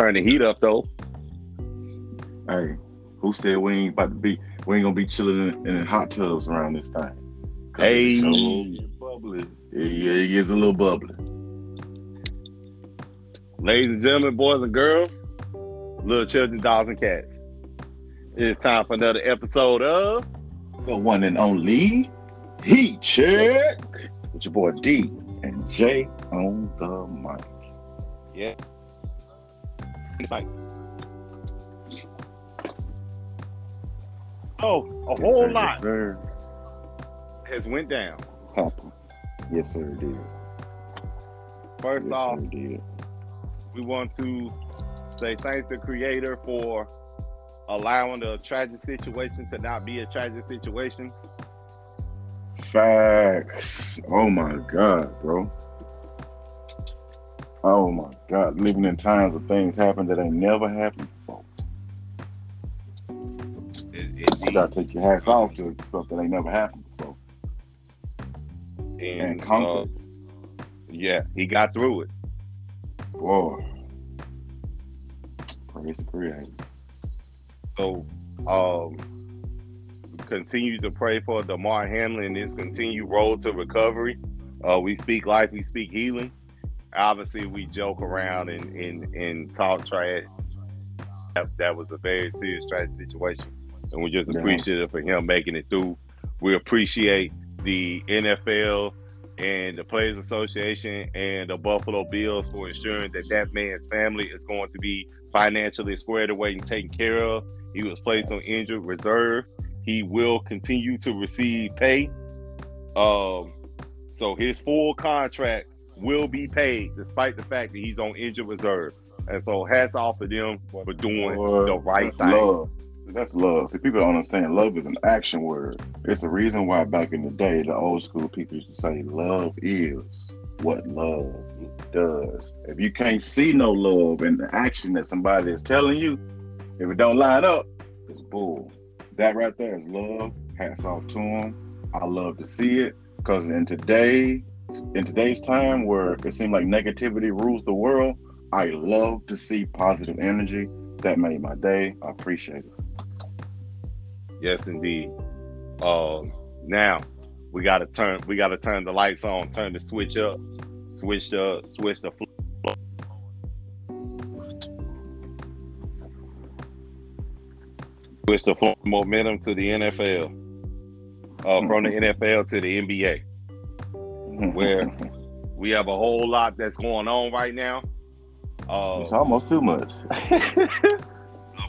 Turn the heat up though. Hey, who said we ain't about to be? We ain't gonna be chilling in, in hot tubs around this time. Hey, bubbly. Yeah, yeah, it gets a little bubbly. Ladies and gentlemen, boys and girls, little children, dogs and cats. It's time for another episode of The one and only Heat Check with your boy D and J on the mic. Yeah. Like, so a Yes, whole sir, lot Yes, sir. has went down. Happened. Yes, sir, it did. First yes, off, sir, it did. we want to say thank the creator for allowing the tragic situation to not be a tragic situation. Facts. Oh my God, bro. Oh my God. Living in times where things happen that ain't never happened before. It- You gotta take your hats off to stuff that ain't never happened before. and, And uh, conquer. yeah, he got through it. Boy. Praise the creator. So, um, continue to pray for Damar Hamlin and his continued road to recovery. Uh, we speak life, we speak healing. Obviously, we joke around and and, and talk trash. That, that was a very serious tragic situation, and we're just appreciative for him making it through. We appreciate the NFL and the Players Association and the Buffalo Bills for ensuring that that man's family is going to be financially squared away and taken care of. He was placed on injured reserve. He will continue to receive pay. Um, so his full contract will be paid despite the fact that he's on injured reserve. And so hats off to them for doing Boy, the right thing. Love. That's love. See, people don't understand. Love is an action word. It's the reason why back in the day, the old school people used to say, "Love is what love does." If you can't see no love in the action that somebody is telling you, if it don't line up, it's bull. That right there is love. Hats off to them. I love to see it because in today, in today's time where it seems like negativity rules the world, I love to see positive energy. That made my day. I appreciate it. Yes, indeed. Um, now we gotta turn we gotta turn the lights on, turn the switch up, switch the switch the flow. Switch the momentum to the NFL. Uh, from the NFL to the NBA. Where- We have a whole lot that's going on right now. Uh, it's almost too much.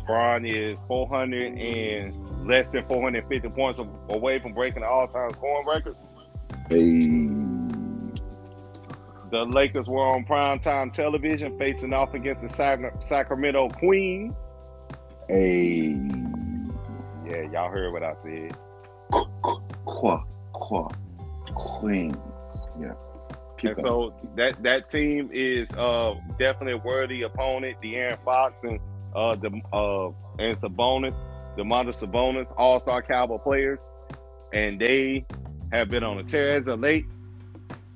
LeBron is 400 and less than 450 points away from breaking the all-time scoring record. hey, The Lakers were on primetime television facing off against the Sacramento Queens. hey, Yeah, y'all heard what I said. qua, qua, queens. Yeah. Keep And so that that team is uh definitely a worthy opponent. De'Aaron Fox and uh the uh and Sabonis, Domantas Sabonis, All Star caliber players, and they have been on a tear as of late.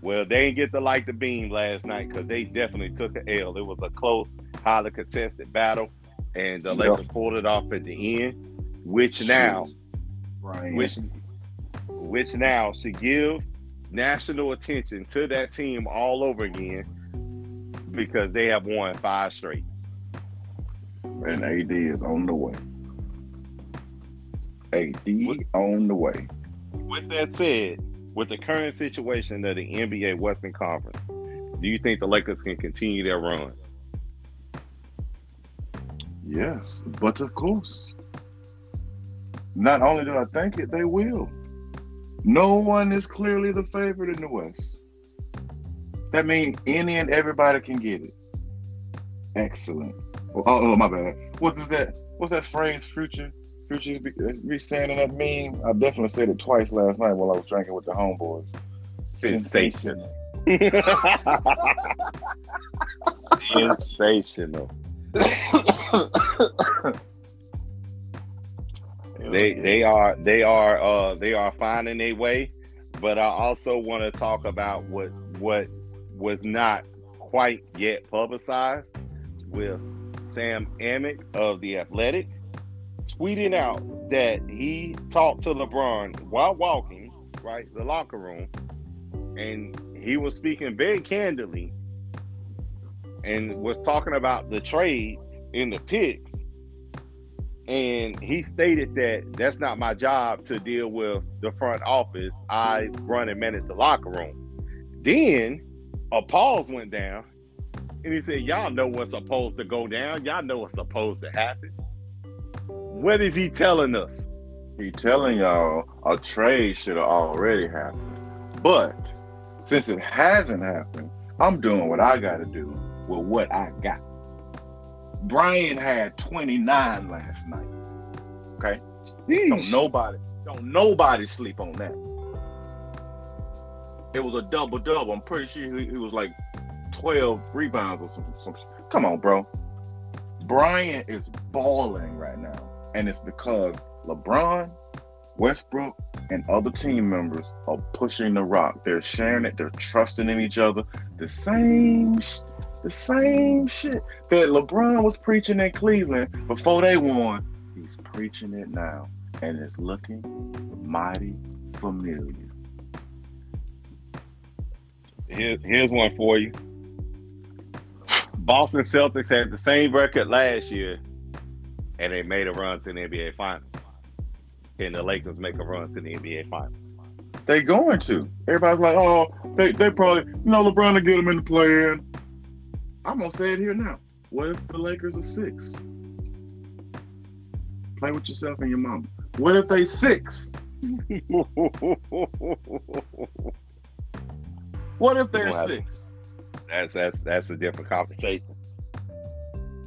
Well, they didn't get to light the beam last night because they definitely took an L. It was a close, highly contested battle, and the Yep. Lakers pulled it off at the end, which now Brian. which which now should give national attention to that team all over again because they have won five straight. and AD is on the way. AD What- on the way. With that said, with the current situation of the NBA Western Conference, do you think the Lakers can continue their run? Yes, but of course. Not only do I think it, they will. No one is clearly the favorite in the West. That means any and everybody can get it. Excellent. Oh, oh, my bad. What is that? What's that phrase? Future, future be, be saying in that meme. I definitely said it twice last night while I was drinking with the homeboys. Sensational. Sensational. They they are they are uh they are finding their way, but I also want to talk about what what was not quite yet publicized with Sam Amick of the Athletic, tweeting out that he talked to LeBron while walking, right, the locker room, and he was speaking very candidly and was talking about the trades in the picks. And he stated that that's not my job to deal with the front office. I run and manage the locker room. Then a pause went down, and he said, Y'all know what's supposed to go down. Y'all know what's supposed to happen. What is he telling us? He telling y'all a trade should have already happened. But since it hasn't happened, I'm doing what I gotta do with what I got. Brian had 29 last night. Okay? Don't nobody, don't nobody sleep on that. It was a double double. I'm pretty sure he, he was like 12 rebounds or some, some. Come on, bro. Brian is balling right now, and it's because LeBron, Westbrook, and other team members are pushing the rock. They're sharing it. They're trusting in each other. The same, the same shit that LeBron was preaching in Cleveland before they won. He's preaching it now, and it's looking mighty familiar. Here, here's one for you. Boston Celtics had the same record last year, and they made a run to the NBA Finals. And the Lakers make a run to the NBA Finals. They going to. Everybody's like, oh, they, they probably, you know, LeBron to get them in the play-in. I'm gonna say it here now. What if the Lakers are six? Play with yourself and your mama. What if they six? What if they're Well, six? that's that's that's a different conversation.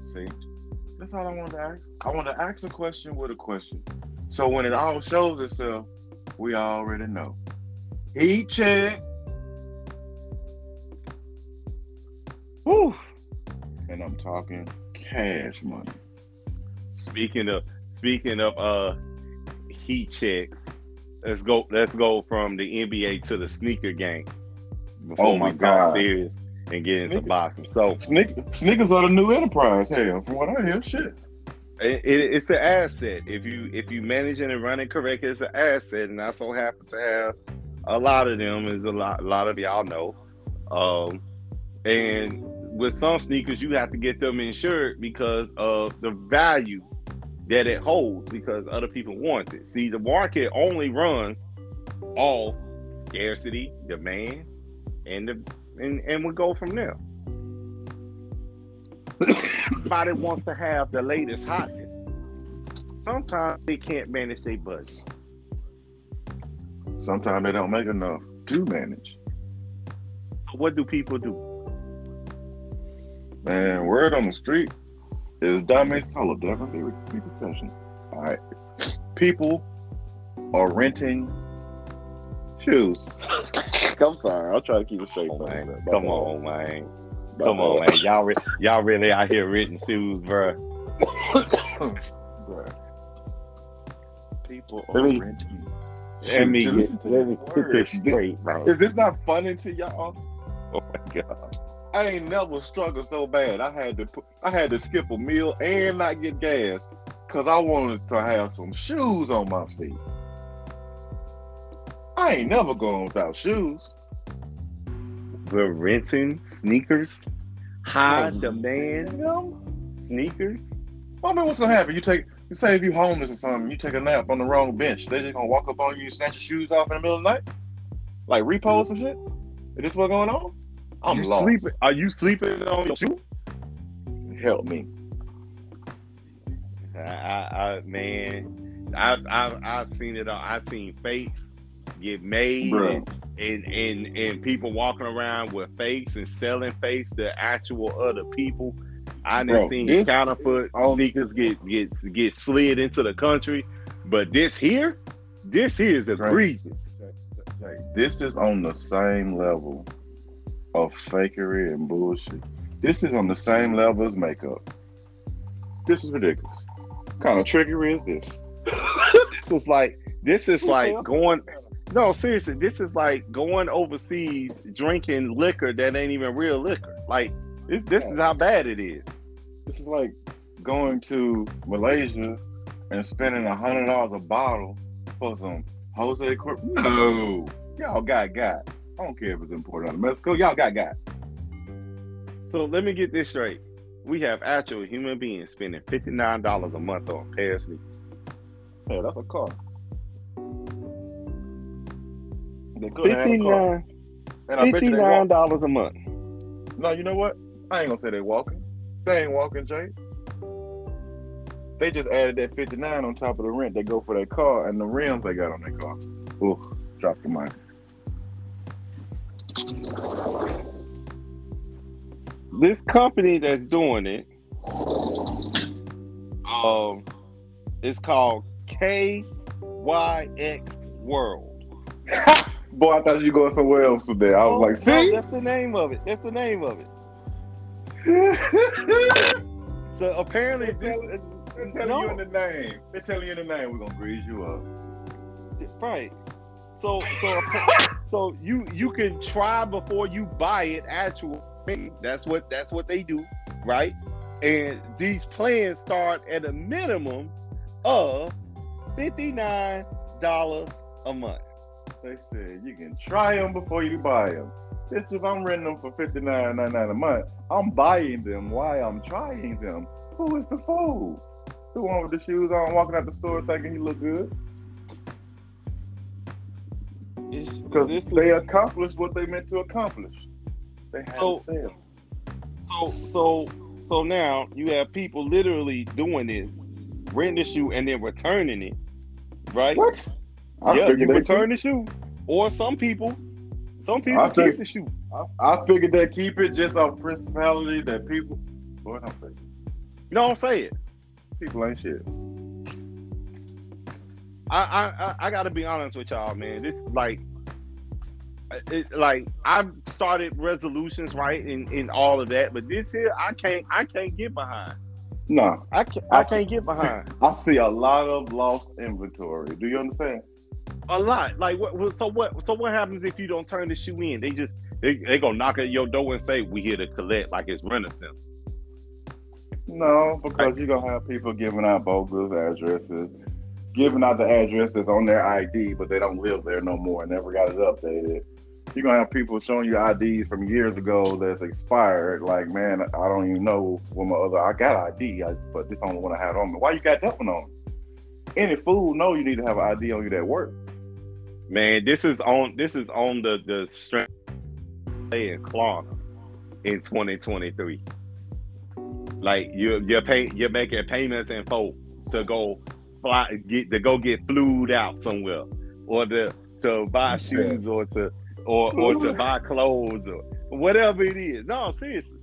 See, that's all I wanted to ask. I want to ask a question with a question. So when it all shows itself, we already know. Heat check, Whew. And I'm talking cash money. Speaking of speaking of uh heat checks, let's go let's go from the NBA to the sneaker game. Before Oh my God. serious and get into boxing. So Sneak, sneakers are the new enterprise. Hell, from what I hear, shit. it, it, it's an asset. If you if you manage it and run it correct, it's an asset, and I so happen to have a lot of them. Is a lot a lot of y'all know, um, and with some sneakers, you have to get them insured because of the value that it holds because other people want it. See, the market only runs all scarcity, demand, and the and and we go from there. Everybody wants to have the latest hotness. Sometimes they can't manage their budget. Sometimes they don't make enough to manage. So what do people do? Man, word on the street is. Hold up, Devin. Be, be professional. All right. People are renting shoes. I'm sorry. I'll try to keep it straight. Come on, man. Uh, Come on, man. Come on, man. Y'all, re- y'all really out here renting shoes, bro. Bruh. People are me- renting. Let me shoes. get, let me get this straight, bro. Is this not funny to y'all? Oh my god. I ain't never struggled so bad. I had to put, I had to skip a meal and not get gas because I wanted to have some shoes on my feet. I ain't never going without shoes. We're renting sneakers, high demand them? sneakers. I mean, what's gonna happen? You take, you say if you homeless or something, you take a nap on the wrong bench. They just gonna walk up on you and snatch your shoes off in the middle of the night, like repo or some shit. Is this what's going on? I'm you lost. sleeping? Are you sleeping on your shoes? Help me. I, I, I man, I've, I've, I've seen it all. I've seen fakes get made and, and, and, and people walking around with fakes and selling fakes to actual other people. I done Bro, seen this- counterfeit sneakers get, get, get slid into the country. But this here, this here is Right. egregious. Like, this is on the same level of fakery and bullshit. This is on the same level as makeup. This is ridiculous. What kind of trickery is this? Is like this is like going no seriously this is like going overseas drinking liquor that ain't even real liquor like this this is how bad it is This is like going to Malaysia and spending a hundred dollars a bottle for some Jose Cuervo. No, y'all got got. I don't care if it's imported out of Mexico. Y'all got got. So let me get this straight. We have actual human beings spending fifty nine dollars a month on a pair of sneakers. Yeah, that's a car. They could have a car. And I bet you nine dollars a month. No, you know what? I ain't gonna say they walking. They ain't walking, Jay. They just added that 59 on top of the rent they go for their car and the rims they got on their car. Ooh, drop the mic. This company that's doing it, um, it's called KYX World. Boy, I thought you going somewhere else today. I was Oh, like, no, see? that's the name of it. That's the name of it. So apparently, this They're telling No. you in the name. They're telling you in the name. We're gonna grease you up. right. So so so you you can try before you buy it. Actual, that's what that's what they do, right? And these plans start at a minimum of fifty nine dollars a month. They said you can try them before you buy them. Bitch, if I'm renting them for fifty nine ninety nine a month, I'm buying them. Why I'm trying them? Who is the fool? Who one with the shoes on, walking out the store thinking he look good? It's, Because they accomplished what they meant to accomplish. They had So- to sell. So so so now you have people literally doing this, renting the shoe and then returning it, right? What? I yeah, figured you return the shoe, or some people, some people I keep the shoe. I, I figured they keep it just off principality that people. Boy, don't say. No, I don't say it. People ain't shit. I I I, I got to be honest with y'all, man. This like. It, like I've started resolutions right in, in all of that, but this here I can't I can't get behind. Nah, I can't I can't get behind I see a lot of lost inventory. Do you understand? a lot. Like what? what- So what? So what happens if you don't turn the shoe in? They just they they gonna knock at your door and say we here to collect like it's Renaissance. No, because you're gonna have people giving out bogus addresses, giving out the addresses on their ID, but they don't live there no more and never got it updated. You're gonna have people showing you IDs from years ago that's expired. Like, man, I don't even know when my other I got ID, I, but this only one I had on me. Why you got that one on? Any fool know you need to have an ID on you that work. Man, this is on this is on the the strength in Klarna in 2023. Like you you're paying you're making payments in full to go fly get to go get flued out somewhere or to to buy shoes or to or or to buy clothes or whatever it is. No, seriously.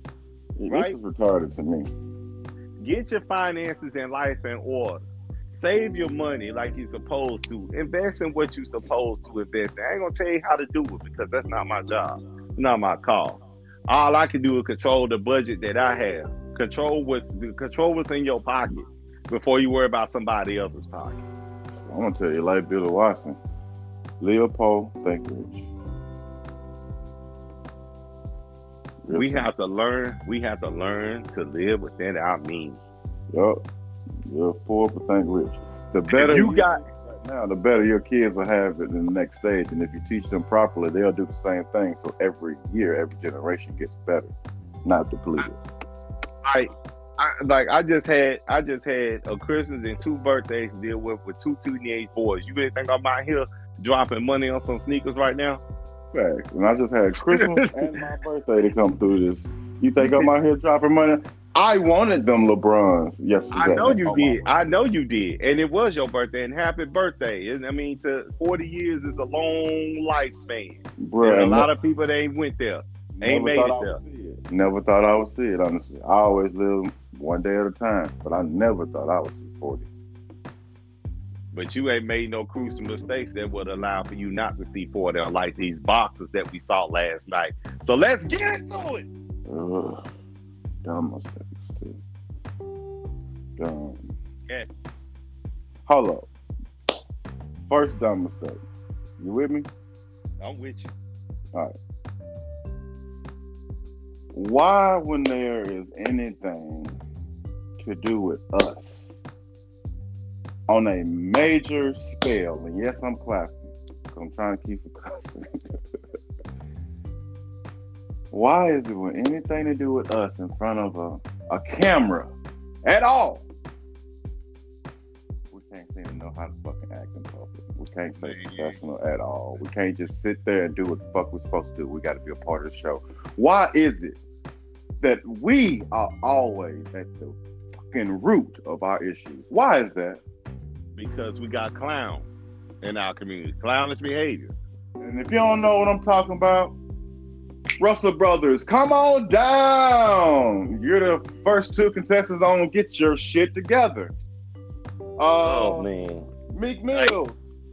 Right. This is retarded to me. Get your finances and life in order. Save your money like you're supposed to. Invest in what you're supposed to invest in. I ain't gonna tell you how to do it because that's not my job. It's not my call. All I can do is control the budget that I have. Control what's control what's in your pocket before you worry about somebody else's pocket. I'm gonna tell you like Billy Watson. Leopold, think Real We have to learn. We have to learn to live within our means. Yup. You're poor but think rich. The better you got right now, the better your kids will have it in the next stage. And if you teach them properly, they'll do the same thing. So every year, every generation gets better, not depleted. I, I like I just had I just had a Christmas and two birthdays to deal with with two teenage boys. You really think I'm out here dropping money on some sneakers right now? Facts. And I just had Christmas and my birthday to come through this. You think I'm out here dropping money? I wanted them LeBrons yesterday. I know you Oh, did. I know you did, and it was your birthday. And happy birthday! And I mean, to 40 years is a long lifespan. Bruh, And a lot of people they ain't went there. ain't made it there. it. Never thought I would see it, honestly. I always live one day at a time, but I never thought I would see 40. But you ain't made no crucial mistakes that would allow for you not to see four 40 like these boxes that we saw last night. So let's get into it. Ugh. Dumb mistakes, too. Dumb. Yes. Hold up. First dumb mistake. You with me? I'm with you. All right. Why, when there is anything to do with us on a major scale. And yes, I'm clapping. I'm trying to keep it cussing. Why is it with anything to do with us in front of a, a camera at all? We can't seem to know how to fucking act in public. We can't stay professional at all. We can't just sit there and do what the fuck we're supposed to do. We got to be a part of the show. Why is it that we are always at the fucking root of our issues? Why is that? Because we got clowns in our community, clownish behavior. And if you don't know what I'm talking about, Russell Brothers, come on down. You're the first two contestants on Get Your Shit Together. Uh, oh man. Meek Mill,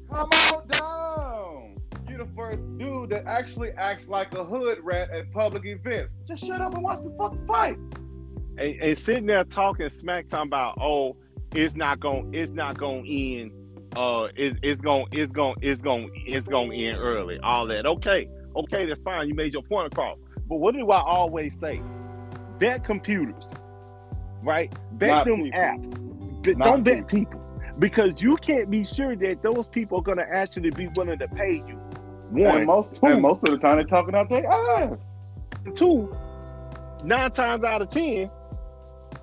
come on down. You're the first dude that actually acts like a hood rat at public events. Just shut up and watch the fucking fight. And, and sitting there talking smack talking about, oh, it's not going it's not gonna end uh it, it's gonna it's gonna it's gonna it's gonna end early. All that. Okay. Okay, that's fine. You made your point across. But what do I always say? Bet computers, right? Bet Not them people. apps. Bet- don't bet people because you can't be sure that those people are going to actually be willing to pay you. One, and most two. and most of the time they're talking out their ass. two, nine times out of ten,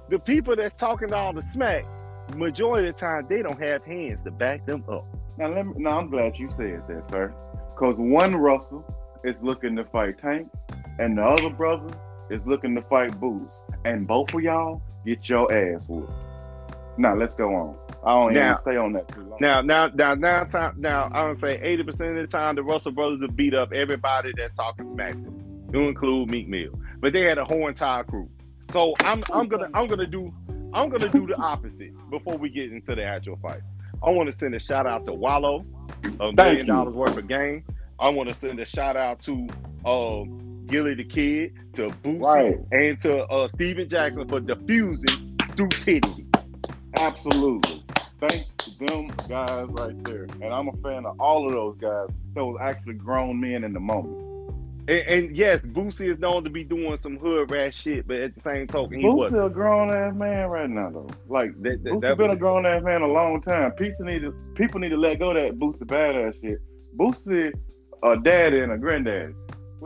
the people that's talking all the smack, majority of the time they don't have hands to back them up. Now let me now I'm glad you said that, sir. Cause one Russell is looking to fight Tank and the other brother is looking to fight Boost. And both of y'all get your ass whooped. Now let's go on. I don't Now- even stay on that too long. Now, now, now, now, time, now, I would say eighty percent of the time, the Russell brothers have beat up everybody that's talking smack to them, to include Meek Mill. But they had a whole entire crew. So I'm, I'm gonna, I'm gonna do, I'm gonna do the opposite before we get into the actual fight. I want to send a shout out to Wallo, a million dollars worth of game. I want to send a shout out to uh, Gillie the Kid, to Boosie, Right. and to uh, Stephen Jackson for diffusing stupidity. Absolutely. Thank them guys right there. And I'm a fan of all of those guys. Those actually grown men in the moment. And, and yes, Boosie is known to be doing some hood rat shit, but at the same token, he was a grown ass man right now though. Like that, that, Boosie that been a grown ass man a long time. People need to people need to let go of that Boosie badass shit. Boosie a daddy and a granddaddy.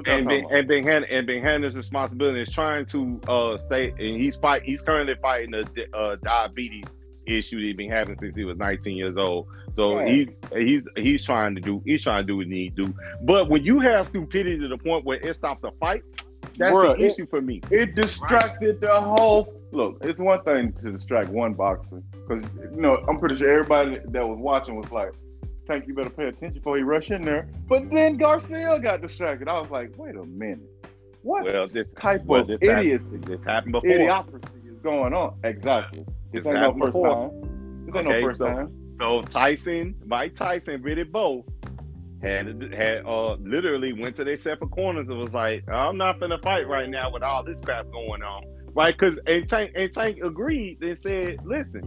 And been and hand, and been handling his responsibility is trying to uh stay and he's fight he's currently fighting the uh, diabetes issue he's been having since he was 19 years old. So Right. he's he's he's trying to do he's trying to do what he need to do. But when you have stupidity to the point where it stops the fight, that's Bruh, the it- issue for me. It distracted the whole. Look, it's one thing to distract one boxer because you know I'm pretty sure everybody that was watching was like, "Tank, you better pay attention before you rush in there." But then Garcia got distracted. I was like, "Wait a minute, what Well, this type well, of this happened- idiocy, this happened before. idiocracy going on?" Exactly. This ain't no first time. This ain't Okay, no first so- time. So Tyson, Mike Tyson, Riddick Bowe had had uh literally went to their separate corners and was like, I'm not gonna fight right now with all this crap going on. Right? Cause and Tank and Tank agreed and said, listen,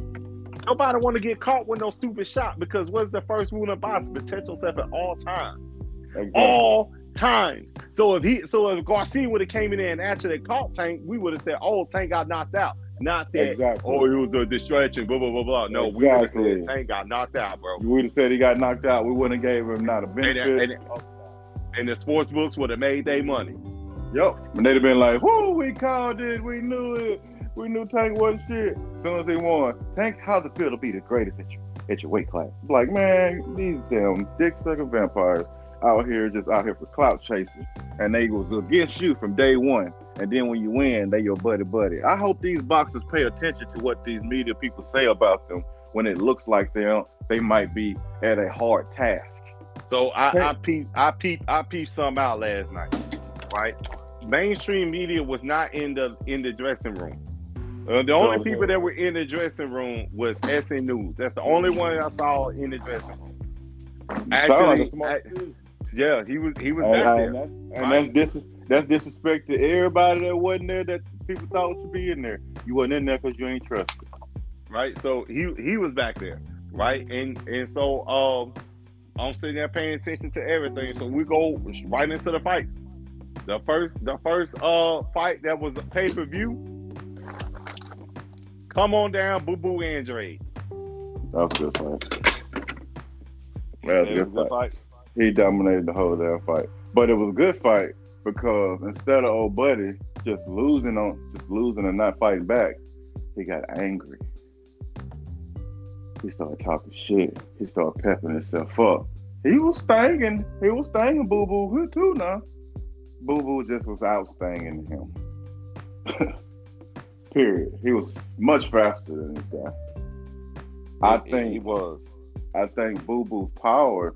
nobody wanna get caught with no stupid shot because what's the first rule in boxing? Protect yourself at all times. Exactly. All times. So if he so if Garcia would have came in there and actually caught Tank, we would have said, Oh, Tank got knocked out. Not that exactly. Oh, it was a distraction, blah blah blah blah. No, we would have said Tank got knocked out, bro. You would have said he got knocked out. We wouldn't have gave him not a And, benefit. and, and the sports books would have made their money. Yep. And they'd have been like, whoo, we called it. We knew it. We knew Tank wasn't shit. As soon as he won, Tank, how's it feel to be the greatest at your, at your weight class? Like, man, these damn dick sucking vampires out here just out here for clout chasing. And they was against you from day one. And then when you win, they your buddy buddy. I hope these boxers pay attention to what these media people say about them when it looks like they they might be at a hard task. So I, I peeped, I peeped, I peeped something out last night, right? Mainstream media was not in the in the dressing room. Uh, the only people that were in the dressing room was ES News. That's the only one I saw in the dressing room. Actually, act- yeah, he was he was And, back and there. that's, and Right. that's dis- that's disrespect to everybody that wasn't there that people thought should be in there. You wasn't in there because you ain't trusted. right? So he he was back there, right? And and so um, I'm sitting there paying attention to everything. So we go right into the fights. The first the first uh fight that was a pay per view. Come on down, Boo Boo Andrade. That was a good fight. That was a good fight. He dominated the whole damn fight. But it was a good fight because instead of old buddy just losing on just losing and not fighting back, he got angry. He started talking shit. He started pepping himself up. He was stinging. He was stinging Boo Boo good too now. Boo Boo just was outstinging him. Period. He was much faster than this guy. I think he was. I think Boo Boo's power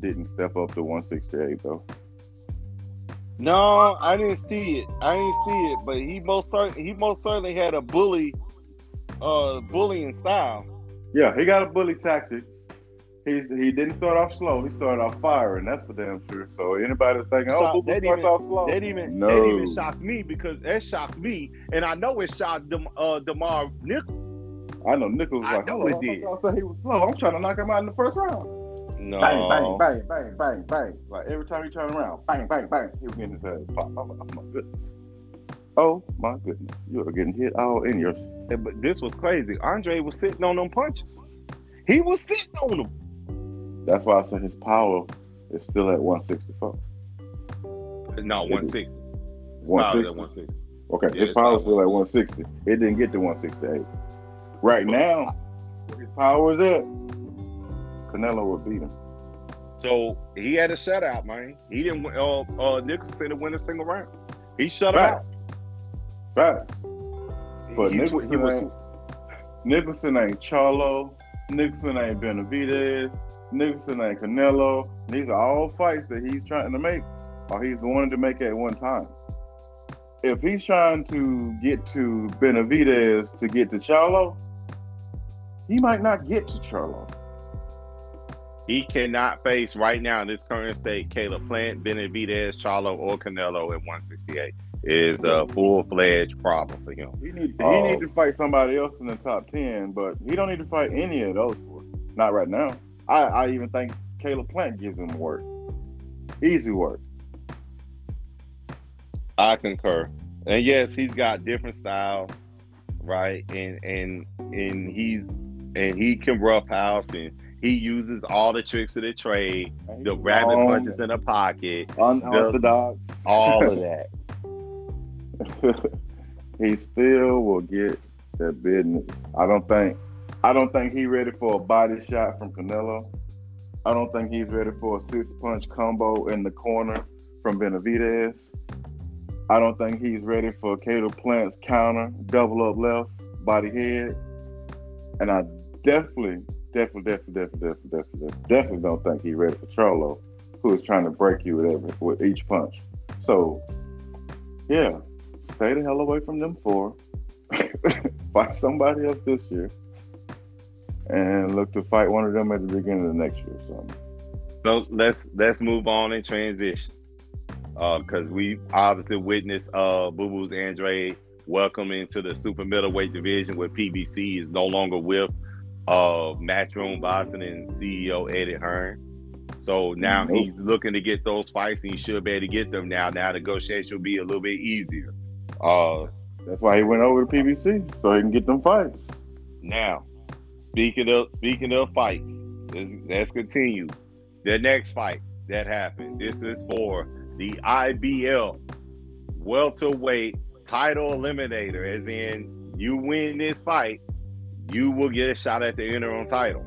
didn't step up to 168 though. No, I didn't see it. I didn't see it, but he most certainly he most certainly had a bully, uh, bullying style. Yeah, he got a bully tactic. He's he didn't start off slow. He started off firing. That's for damn sure. So anybody that's thinking, oh, Boo Boo starts even, off slow, that even no. that even shocked me because that shocked me, and I know it shocked Dem, uh, Demar Nichols. I know Nichols was I like, know oh, it I did. thought y'all said he was slow. I'm trying to knock him out in the first round. No, Bang, bang, bang, bang, bang, bang. Like every time he turned around, bang, bang, bang, he was getting his head popped. I'm like, oh my goodness. Oh my goodness. You are getting hit all in your But this was crazy. Andrade was sitting on them punches. He was sitting on them. that's why I said his power is still at 164. No, 160. 160. 160. Okay, Yeah, his power is still at 160. It didn't get to 168. Right now, his power is at, Canelo would beat him. So he had a shutout, man. He didn't. win- Uh, uh, Nicholson didn't win a single round. He shut him out. Facts. But Nicholson he was ain't- Nicholson ain't Charlo. Nicholson ain't Benavidez. Nicholson ain't Canelo. These are all fights that he's trying to make, or he's wanted to make at one time. If he's trying to get to Benavidez to get to Charlo, he might not get to Charlo. He cannot face right now in this current state Caleb Plant, Benavidez, Charlo, or Canelo at 168. Is a full fledged problem for him. He need he Oh. need um, to fight somebody else in the top ten, but he don't need to fight any of those four. Not right now. I, I even think Caleb Plant gives him work. Easy work. I concur. And yes, he's got different styles, right? And and and he's and he can roughhouse and he uses all the tricks of the trade, the rabbit Long, punches in the pocket, unorthodox. all of that. he still will get the business. I don't think I don't think he ready for a body shot from Canelo. I don't think he's ready for a six punch combo in the corner from Benavidez. I don't think he's ready for Caleb Plant's counter, double up left, body head. And I definitely, definitely, definitely, definitely, definitely, definitely, definitely don't think ready for Charlo, who is trying to break you with every with each punch. So yeah, stay the hell away from them four. fight somebody else this year. And look to fight one of them at the beginning of next year something. So let's let's move on and transition. because we obviously witnessed uh, Boo Boo's Andrade welcome into the super middleweight division where PBC is no longer with uh, Matchroom Boxing and CEO Eddie Hearn. So now Nope. he's looking to get those fights, and he should be able to get them now. Now the negotiation will be a little bit easier. Uh, That's why he went over to PBC so he can get them fights. Now, speaking of speaking of fights, let's, let's continue. The next fight that happened. This is for the IBF welterweight title eliminator. As in, you win this fight, you will get a shot at the interim title.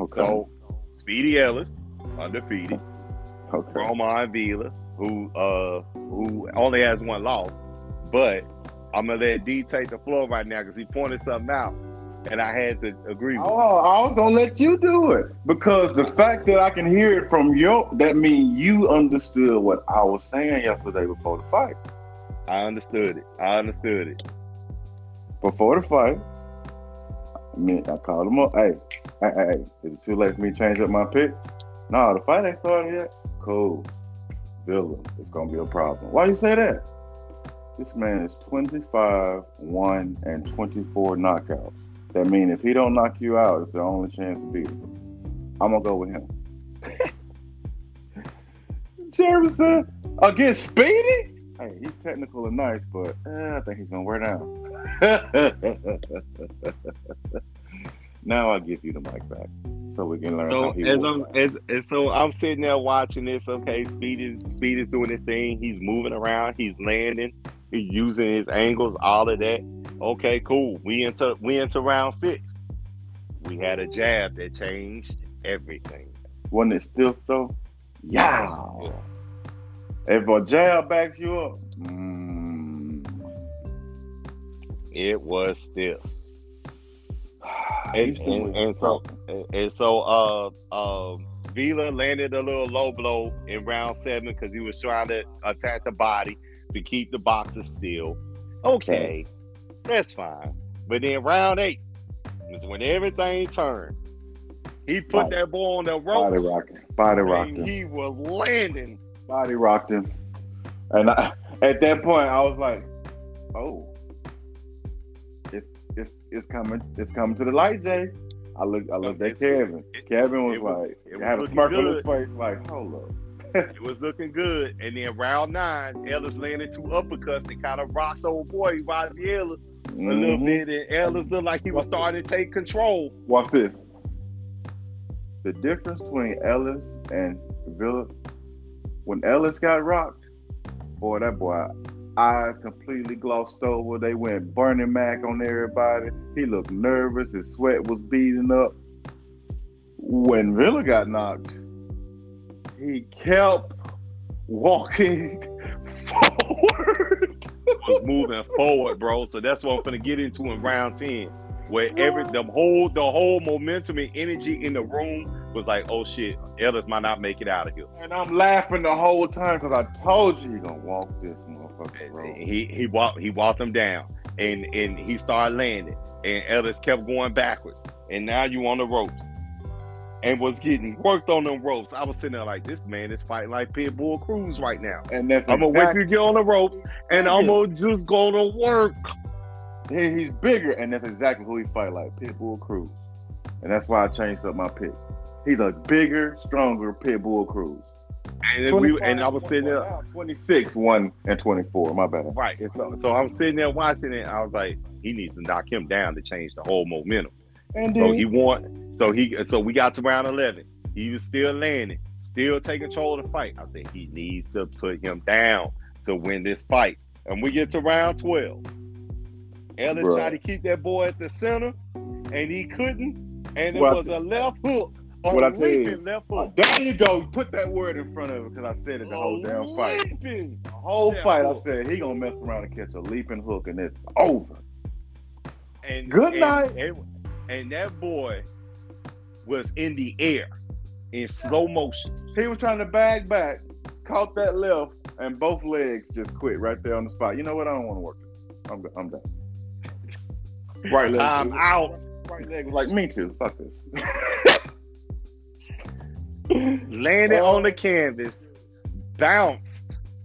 Okay. So, Speedy Ellis, undefeated. okay. Roiman Villa, who uh who only has one loss, but I'm gonna let D take the floor right now because he pointed something out, and I had to agree with. Oh, I was gonna let you do it because the fact that I can hear it from your that means you understood what I was saying yesterday before the fight. I understood it. I understood it. Before the fight, I mean, I called him up. Hey, hey, hey, is it too late for me to change up my pick? No, the fight ain't started yet. Cool. Villa, it's gonna be a problem. Why you say that? This man is 25, 1, and 24 knockouts. That means if he don't knock you out, it's the only chance to beat him. I'm gonna go with him. Said, against Speedy? Hey, he's technical and nice, but uh, I think he's gonna wear down. now I'll give you the mic back so we can learn So as. I'm as, as so I'm sitting there watching this. Okay, Speed is Speed is doing this thing. He's moving around. He's landing. He's using his angles. All of that. Okay, cool. We into we into round six. We had a jab that changed everything. Wasn't it stiff though? Yeah. If a jab backs you up, mm, It was stiff. And, still and, and so and, so uh uh Villa landed a little low blow in round seven because he was trying to attack the body to keep the boxer still. Okay, that's fine. But then round eight is when everything turned. He put Body- that boy on the rope. body rocking, body rocking. he was landing. body rocked him. And I, at that point, I was like, "Oh, it's it's coming, it's coming to the light, Jay." I look I looked at Kevin. it- Kevin was was- like, it was had a smirk on his face, like, "Hold up." It was looking good. And then round nine, Ellis landed two uppercuts that kind of rocked old boy Robbie Ellis a little Mhm. bit, and Ellis looked like he was starting to take control. Watch this. The difference between Ellis and Villa, when Ellis got rocked, boy, that boy eyes completely glossed over. They went burning Mac on everybody. He looked nervous. His sweat was beating up. When Villa got knocked, he kept walking forward. was moving forward, bro. So that's what I'm gonna get into in round 10. Where every the whole the whole momentum and energy in the room was like, oh shit, Ellis might not make it out of here. And I'm laughing the whole time because I told you he gonna walk this motherfucker, He he walked he walked him down and and he started landing. And Ellis kept going backwards. And now you on the ropes. And was getting worked on them ropes. I was sitting there like, this man is fighting like Pitbull Cruz right now. And that's I'm gonna wait you get on the ropes and I'm gonna just go to work. He, he's bigger, and that's exactly who he fight like Pitbull Cruz. And that's why I changed up my pick. He's a bigger, stronger Pitbull Cruz. And then we and I was sitting there 26, 1 and 24. My bad. right. And so so I'm sitting there watching it. I was like, he needs to knock him down to change the whole momentum. And So then he won. So he so we got to round eleven. He was still landing, still taking control of the fight. I said he needs to put him down to win this fight. And we get to round twelve. Ellis Bruh. tried to keep that boy at the center, and he couldn't. And it What was a left hook. A What I tell you, Oh, there you go. Put that word in front of it because I said it the oh, whole A damn fight. leaping. The whole Yeah, fight, I said he gonna mess around and catch a leaping hook, and it's over. And Good and- night. And, and that boy was in the air in slow motion. He was trying to bag back, caught that left, and both legs just quit right there on the spot. You know what? I don't want to work. This. I'm I'm done. Right leg. I'm out. Right leg was like me too. Fuck this. landed Oh. on the canvas, bounced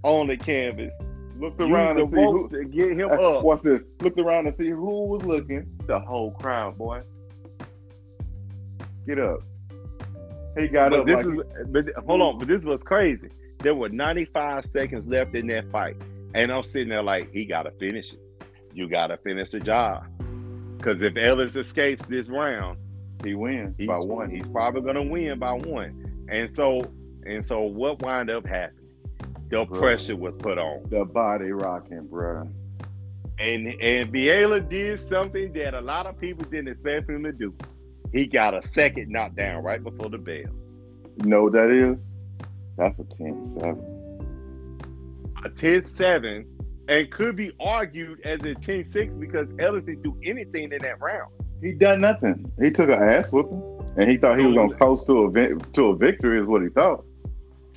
on the canvas, Looked around and see who. to get him Uh, up. What's this? Looked around to see who was looking. The whole crowd, boy. Get up. He got But up. this like, is, but hold on, but this was crazy. There were 95 seconds left in that fight, and I'm sitting there like, he gotta finish it. You gotta finish the job, because if Ellis escapes this round, he wins by one. He's probably gonna win by one. And so, and so, what wound up happening? The Bro. pressure was put on. the body rocking, bruh. And and Villa did something that a lot of people didn't expect him to do. He got a second knockdown right before the bell. You know what that is? That's a 10-7. A 10-7 and could be argued as a 10-6 because Ellis didn't do anything in that round. He done nothing. He took an ass whooping, and he thought he was gonna coast to a vi- to a victory. Is what he thought.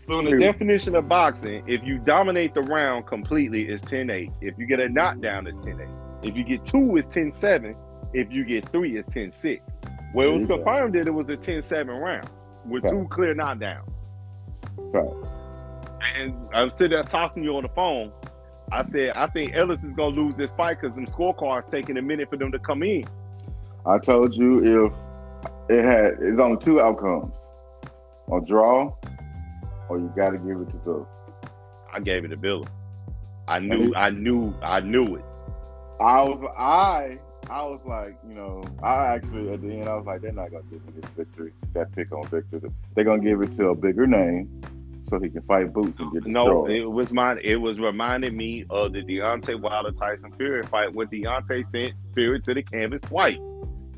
So in the definition of boxing, if you dominate the round completely, it's 10-8. If you get a knockdown, it's 10-8. If you get two, it's 10-7. If you get three, it's 10-6. Well, it was There you go. confirmed that it was a 10-7 round with Right. two clear knockdowns. Right. And I'm sitting there talking to you on the phone. I said, I think Ellis is gonna lose this fight because them scorecards taking a minute for them to come in. I told you if it had it's only two outcomes: a draw, or you got to give it to Villa. I gave it to Villa. I knew, I knew, I knew it. I was I I was like, you know, I actually at the end I was like, they're not gonna give me this victory, that pick on Victor. They're gonna give it to a bigger name so he can fight Boots and get No, it was mine. It was reminding me of the Deontay Wilder Tyson Fury fight when Deontay sent Fury to the canvas twice,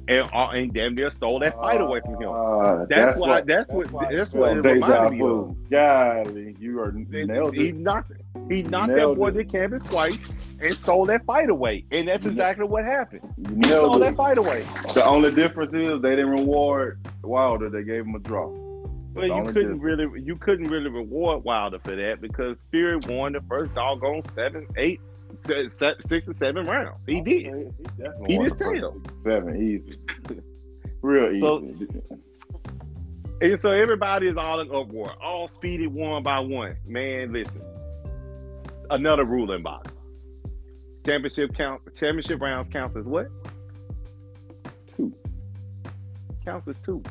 and uh, and damn near stole that fight away from him. Uh, That's, why. That's what. That's what it deja reminded me of. vu. Golly, you are nailed He it. knocked. He knocked that boy it. to canvas twice and stole that fight away, and that's exactly what happened. You He stole nailed that fight away. The only difference is they didn't reward Wilder. They gave him a draw. But you couldn't really, you couldn't really reward Wilder for that because Fury won the first doggone seven, eight, six or seven rounds. He did. He definitely He just tailed. Seven easy. Real easy. So- And so everybody is all in uproar. All speedy one by one. Man, listen. Another rule in boxing. Championship count championship rounds counts as what? Two. Counts as two.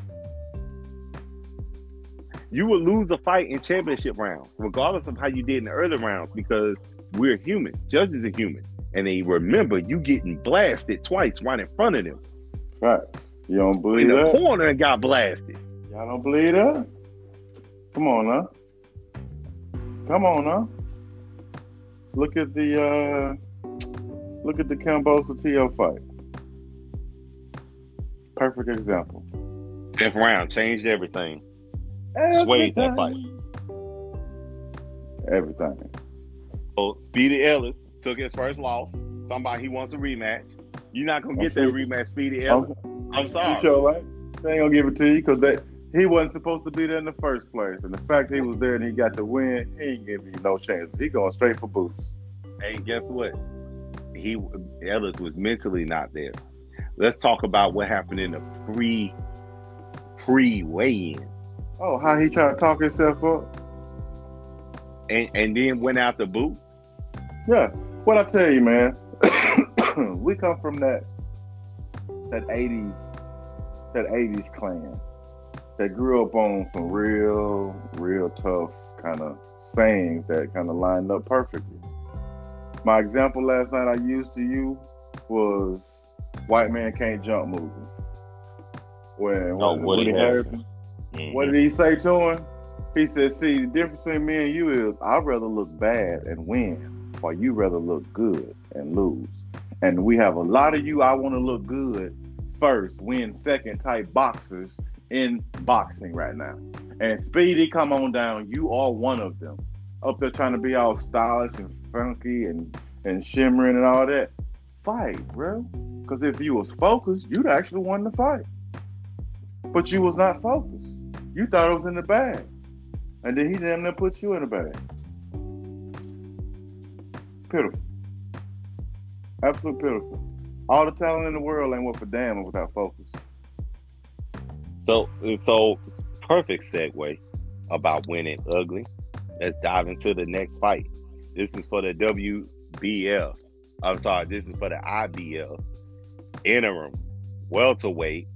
You will lose a fight in championship rounds, regardless of how you did in the early rounds, because we're human. Judges are human. And they remember you getting blasted twice right in front of them. Right. You don't believe In believe the that? corner and got blasted. Y'all don't believe that? Come on now. Come on now. Look at the uh look at the Cambosa Tio fight. Perfect example. Tenth round changed everything. Swayed that fight. Everything. So Speedy Ellis took his first loss. Somebody he wants a rematch. You're not gonna I'm get that rematch, Speedy Ellis. I'm You sorry. sure right? They ain't gonna give it to you because they he wasn't supposed to be there in the first place. And the fact he was there and he got the win, he ain't giving you no chance. He going straight for boots. And guess what? He Ellis was mentally not there. Let's talk about what happened in the pre pre weigh-in, Oh, how he tried to talk himself up? and and then went out the boots. Yeah. What I tell you, man, we come from that that eighties that eighties clan that grew up on some real, real tough kind of sayings that kind of lined up perfectly. My example last night I used to you was white man can't jump moving. When, Oh, when Woody Harrelson mm-hmm. what did he say to him? He said, "See, the difference between me and you is I'd rather look bad and win, while you rather look good and lose. And we have a lot of you. I want to look good first, win second type boxers in boxing right now. And Speedy, come on down. You are one of them. Up there trying to be all stylish and funky and and shimmering and all that. Fight, bro. Because if you was focused, you'd actually won the fight. But you was not focused. You thought it was in the bag. And then he damn near put you in the bag. Pitiful. Absolute pitiful. All the talent in the world ain't worth a damn without focus. So, so perfect segue about winning ugly. Let's dive into the next fight. This is for the WBL. I'm sorry, this is for the IBF interim welterweight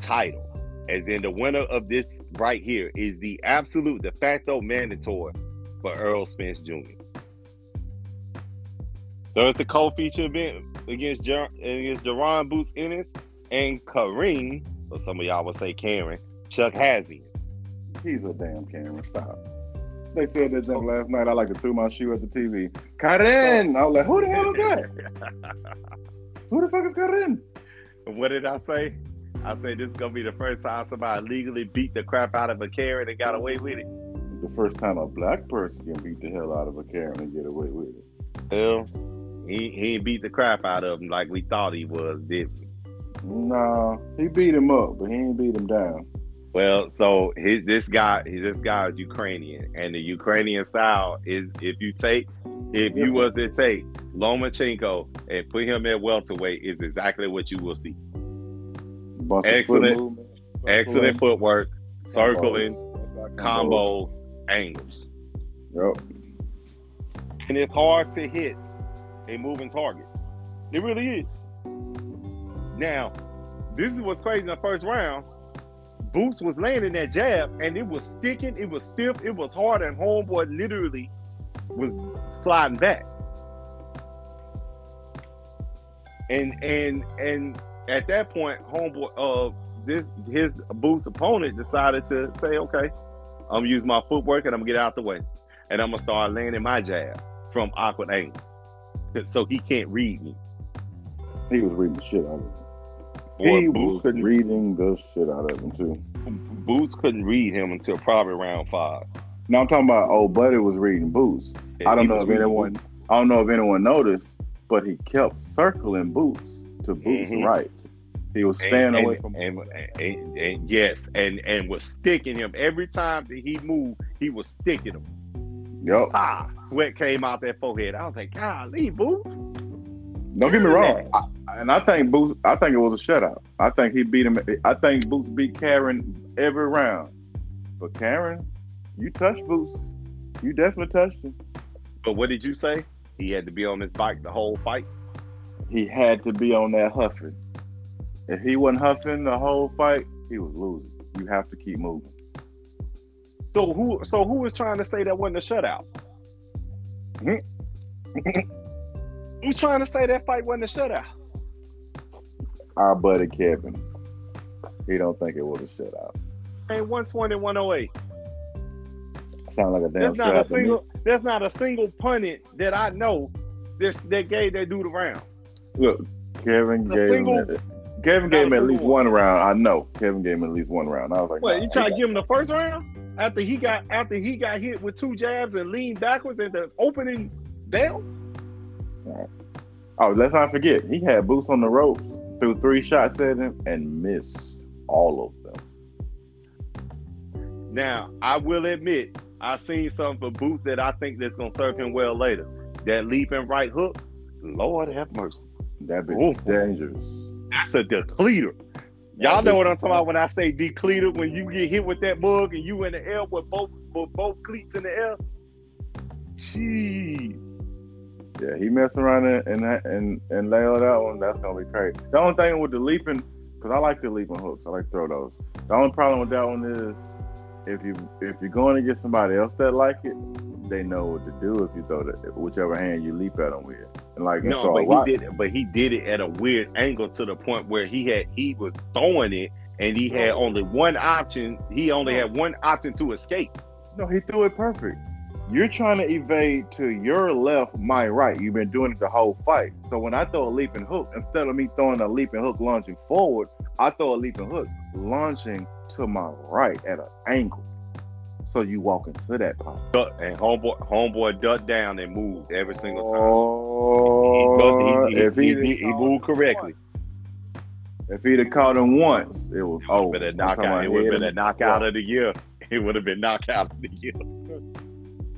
title. As in, the winner of this right here is the absolute de facto mandatory for Errol Spence Jr. So it's the co-feature event against Jer- against Jaron Boots Ennis and Kareem, or some of y'all would say Karen, Chukhadzhian. He's a damn Cameron. Stop. They said this thing last night. I like to threw my shoe at the TV. Karen! I was like, who the hell is that? Who the fuck is Karen? What did I say? I said this is gonna be the first time somebody legally beat the crap out of a Karen and got away with it. The first time a black person can beat the hell out of a Karen and get away with it. Well, he he ain't beat the crap out of him like we thought he was, did we? No, he beat him up, but he ain't beat him down. Well, so his this guy this guy is Ukrainian, and the Ukrainian style is if you take if you was to take Lomachenko and put him at welterweight is exactly what you will see. Bunch Excellent. foot Excellent footwork, circling, combos. combos, angles. Yep. and it's hard to hit a moving target. It really is. Now, this is what's crazy in the first round. Boots was landing that jab and it was sticking, it was stiff, it was hard, and homeboy literally was sliding back. and and and at that point, homeboy, uh, this his Boots opponent decided to say, okay, I'm gonna use my footwork and I'm gonna get out the way, and I'm gonna start landing my jab from awkward angles, so he can't read me. He was reading the shit out of him. Boy, he Boots was reading the shit out of him too. Boots couldn't read him until probably round five. Now I'm talking about old buddy was reading Boots. I don't know if anyone Boots. I don't know if anyone noticed, but he kept circling Boots to Boots' Mhm. right. He was staying and, away from and, and- and- yes, and and was sticking him every time that he moved. He was sticking him. Yup. Ah, sweat came out that forehead. I was like, golly, Boots. Don't get me wrong. I, and I think Boots I think it was a shutout. I think he beat him I think Boots beat Karen every round. But Karen, you touched Boots. You definitely touched him. But what did you say? He had to be on his bike the whole fight. He had to be on that huffing. If he wasn't huffing the whole fight, he was losing. You have to keep moving. So who? So who was trying to say that wasn't a shutout? Mhm. Who's trying to say that fight wasn't a shutout? Our buddy Kevin. He don't think it was a shutout. And 120, 108. Sound like a damn There's not a single. There's not a single punted that I know that that gave that dude a round. Look, Kevin A gave single- him Kevin gave him at least one. one round. I know Kevin gave him at least one round. I was like, What nah, you trying to give him the first round after he got after he got hit with two jabs and leaned backwards at the opening bell? Oh, let's not forget, he had boots on the ropes, threw three shots at him, and missed all of them. Now I will admit I seen something for Boots that I think that's gonna serve him well later. That leaping right hook, Lord have mercy. That bitch Ooh. dangerous. That's a decleater. Y'all know what I'm talking about when I say decleater. When you get hit with that mug and you in the air with both with both cleats in the air. Jeez. Yeah, he messing around and and and, lay nail that one. That's gonna be crazy. The only thing with the leaping, because I like the leaping hooks. I like to throw those. The only problem with that one is if you if you're going to get somebody else that like it, they know what to do if you throw that whichever hand you leap at them with. And like No, so but lot- he did it. But he did it at a weird angle to the point where he had he was throwing it and he had only one option. He only had one option to escape. No, he threw it perfect. You're trying to evade to your left, my right. You've been doing it the whole fight. So when I throw a leaping hook, instead of me throwing a leaping hook lunging forward, I throw a leaping hook lunging to my right at an angle. So you walk into that pop. And homeboy homeboy ducked down and moved every single time. Oh, he, he, if he, he, moved correctly. If he'd have caught him once, it was It would over. have been a knockout. It would have been a knockout of the year. It would have been knockout of the year.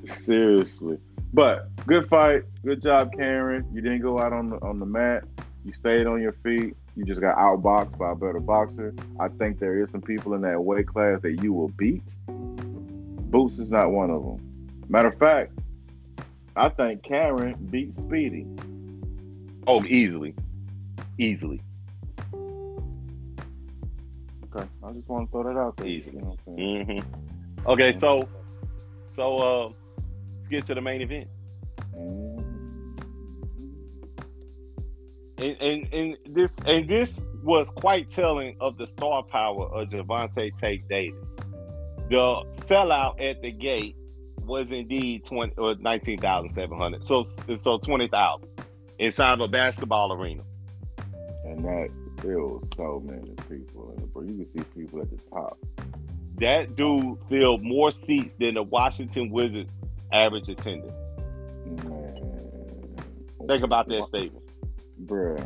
Seriously. But good fight. Good job, Karen. You didn't go out on the on the mat. You stayed on your feet. You just got outboxed by a better boxer. I think there is some people in that weight class that you will beat. Boots is not one of them. Matter of fact, I think Karen beat Speedy. Oh, easily, easily. Okay, I just want to throw that out there. Easy. You know what I'm saying? hmm Okay, so so uh, let's get to the main event. Mm. And, and and this and this was quite telling of the star power of Gervonta Tate Davis. The sellout at the gate was indeed twenty or nineteen thousand seven hundred. So so twenty thousand inside of a basketball arena. And that was so many people bro. You can see people at the top. That dude filled more seats than the Washington Wizards average attendance. Man. Think about that statement. Bruh,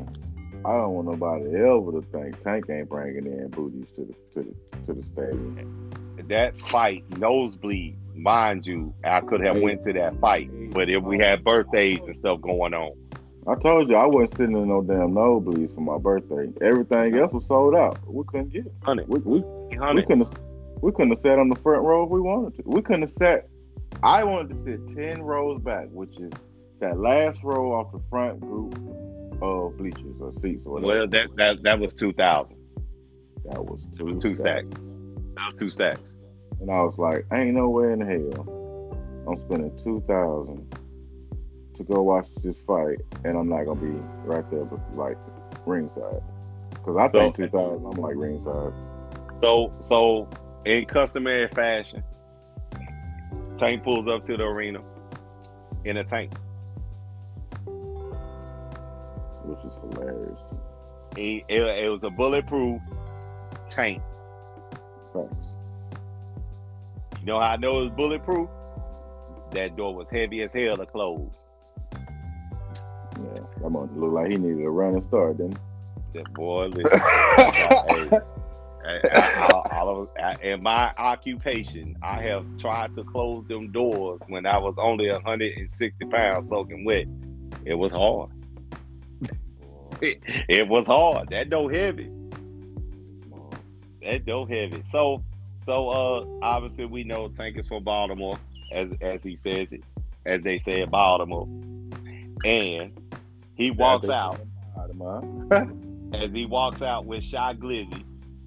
I don't want nobody ever to think Tank ain't bringing in booties to the to the to the stadium. That fight, nosebleeds, mind you, I could have went to that fight, but if we had birthdays and stuff going on, I told you I wasn't sitting in no damn nosebleeds for my birthday. Everything else was sold out. We couldn't get it. hundred, We we, we couldn't have, we couldn't have sat on the front row if we wanted to. We couldn't have sat. I wanted to sit ten rows back, which is that last row off the front group of bleachers or seats or whatever. Well, that that that was two thousand. that was It two, was two stacks. Was two stacks. And I was like, ain't no way in hell I'm spending two thousand to go watch this fight, and I'm not gonna be right there, but like ringside. Because I think 2000, I'm like ringside. So so in customary fashion, Tank pulls up to the arena in a tank. which is hilarious. He, it, it was a bulletproof tank. You know how I know it was bulletproof? That door was heavy as hell to close. Yeah, that might look like he needed a running start, didn't That boy, listen. hey, he? I, I, I, I I- in my occupation, I have tried to close them doors when I was only 160 pounds soaking wet. It was hard. It, it was hard. That door heavy. That door heavy. So, so uh, obviously we know Tank is from Baltimore, as as he says it, as they say in Baltimore, and he walks out. As he walks out with Shy Glizzy,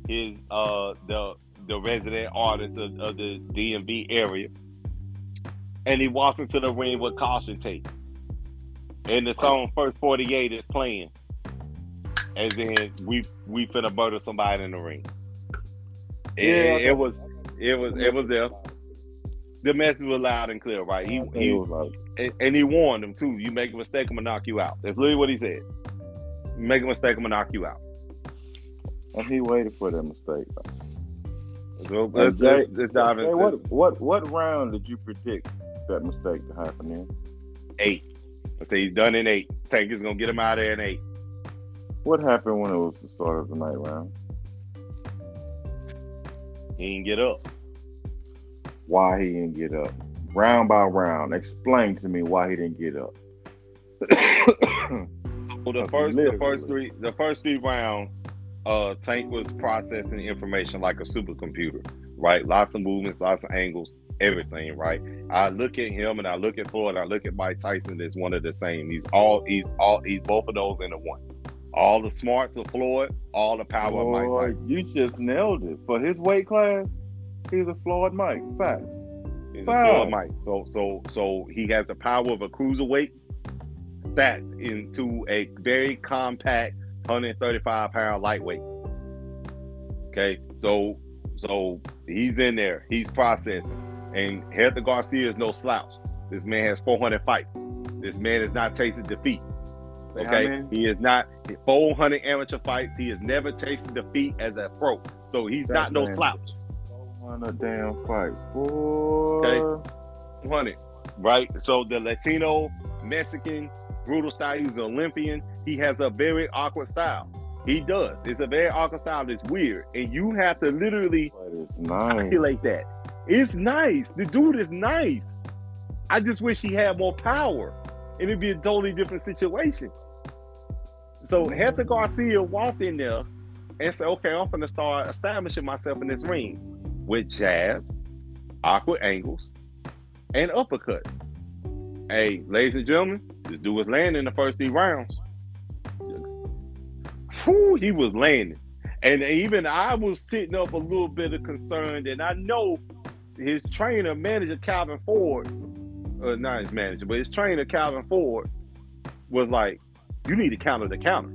his uh the the resident artist of, of the DMV area, and he walks into the ring with caution tape, and the song "First 48" is playing, as in we we finna murder somebody in the ring. It, Yeah, it was it was it was there. The message was loud and clear, right? He, He was like, and, he warned him too. You make a mistake, I'm gonna knock you out. That's literally what he said. You make a mistake, I'm gonna knock you out. and he waited for that mistake. So let's, let's, let's dive into what what what round did you predict that mistake to happen in? eight. I say he's done in eight. Tank is gonna get him out of there in eight. What happened when it was the start of the night round? He didn't get up. Why he didn't get up? Round by round, explain to me why he didn't get up. Well, the first, the first three, the first three rounds, uh, Tank was processing information like a supercomputer, right? Lots of movements, lots of angles, everything, right? I look at him and I look at Floyd, I look at Mike Tyson as one of the same. He's all, he's all, he's both of those in the one. All the smarts of Floyd, all the power of Mike Tyson. you just nailed it. For his weight class, he's a flawed Mike. Facts. He's a Facts. Floyd Mike. So, so, so he has the power of a cruiserweight stacked into a very compact 135 pound lightweight. Okay, so so he's in there, he's processing, and Hector Garcia is no slouch. This man has 400 fights. This man has not tasted defeat. Okay, he is not 400 amateur fights. He has never tasted defeat as a pro, so he's That not no slouch. On a damn fight, boy. 100, right? So the Latino, Mexican, brutal style. He's an Olympian. He has a very awkward style. He does. It's a very awkward style. It's weird, and you have to literally it's nice. calculate that. It's nice. The dude is nice. I just wish he had more power, and it'd be a totally different situation. So Hector Garcia walked in there and said, "Okay, I'm gonna start establishing myself in this ring with jabs, awkward angles, and uppercuts." Hey, ladies and gentlemen, this dude was landing the first three rounds. Whew, he was landing. And even I was sitting up a little bit of concerned, and I know his trainer, manager Calvin Ford, uh, not his manager, but his trainer Calvin Ford was like, "You need to counter the counter."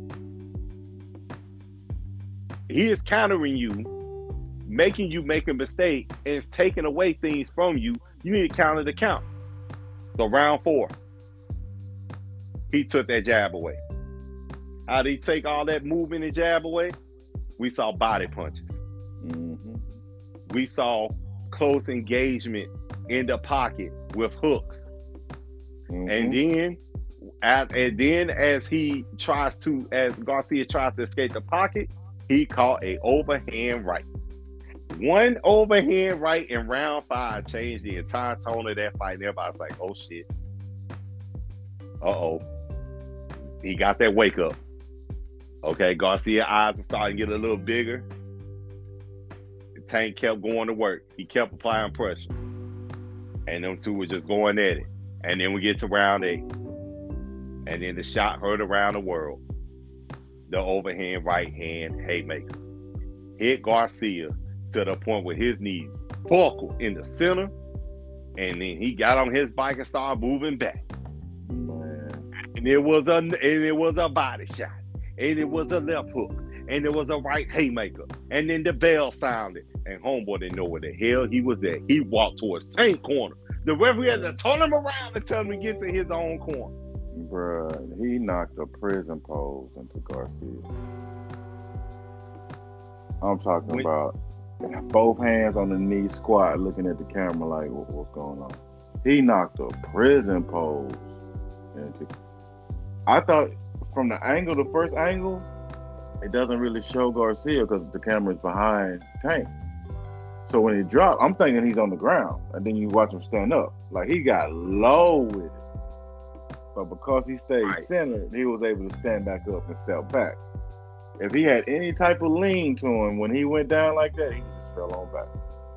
He is countering you, making you make a mistake, and it's taking away things from you. You need to counter the count. So round four, he took that jab away. How did he take all that movement and jab away? We saw body punches. Mhm. We saw close engagement in the pocket with hooks. Mhm. And then as, and then as he tries to as Garcia tries to escape the pocket, he caught a overhand right. One overhand right in round five changed the entire tone of that fight. And everybody's like, oh shit. Uh-oh. He got that wake up. Okay, Garcia eyes are starting to get a little bigger. Tank kept going to work. He kept applying pressure. And them two were just going at it. And then we get to round eight. And then the shot heard around the world. The overhand right hand haymaker. Hit Garcia to the point where his knees buckled in the center. And then he got on his bike and started moving back. Man. and it was a and it was a body shot, and it was a left hook, and it was a right haymaker, and then the bell sounded, and homeboy didn't know where the hell he was at. He walked towards tank corner. The referee had to turn him around and tell him to get to his own corner. Bruh, he knocked a prison pose into Garcia. I'm talking When- about both hands on the knee, squat, looking at the camera like, what, what's going on? He knocked a prison pose into. I thought from the angle, the first angle, it doesn't really show Garcia because the camera's behind Tank. So when he dropped, I'm thinking he's on the ground, and then you watch him stand up. Like he got low with it. But because he stayed Right. centered, he was able to stand back up and step back. If he had any type of lean to him when he went down like that, he just fell on back.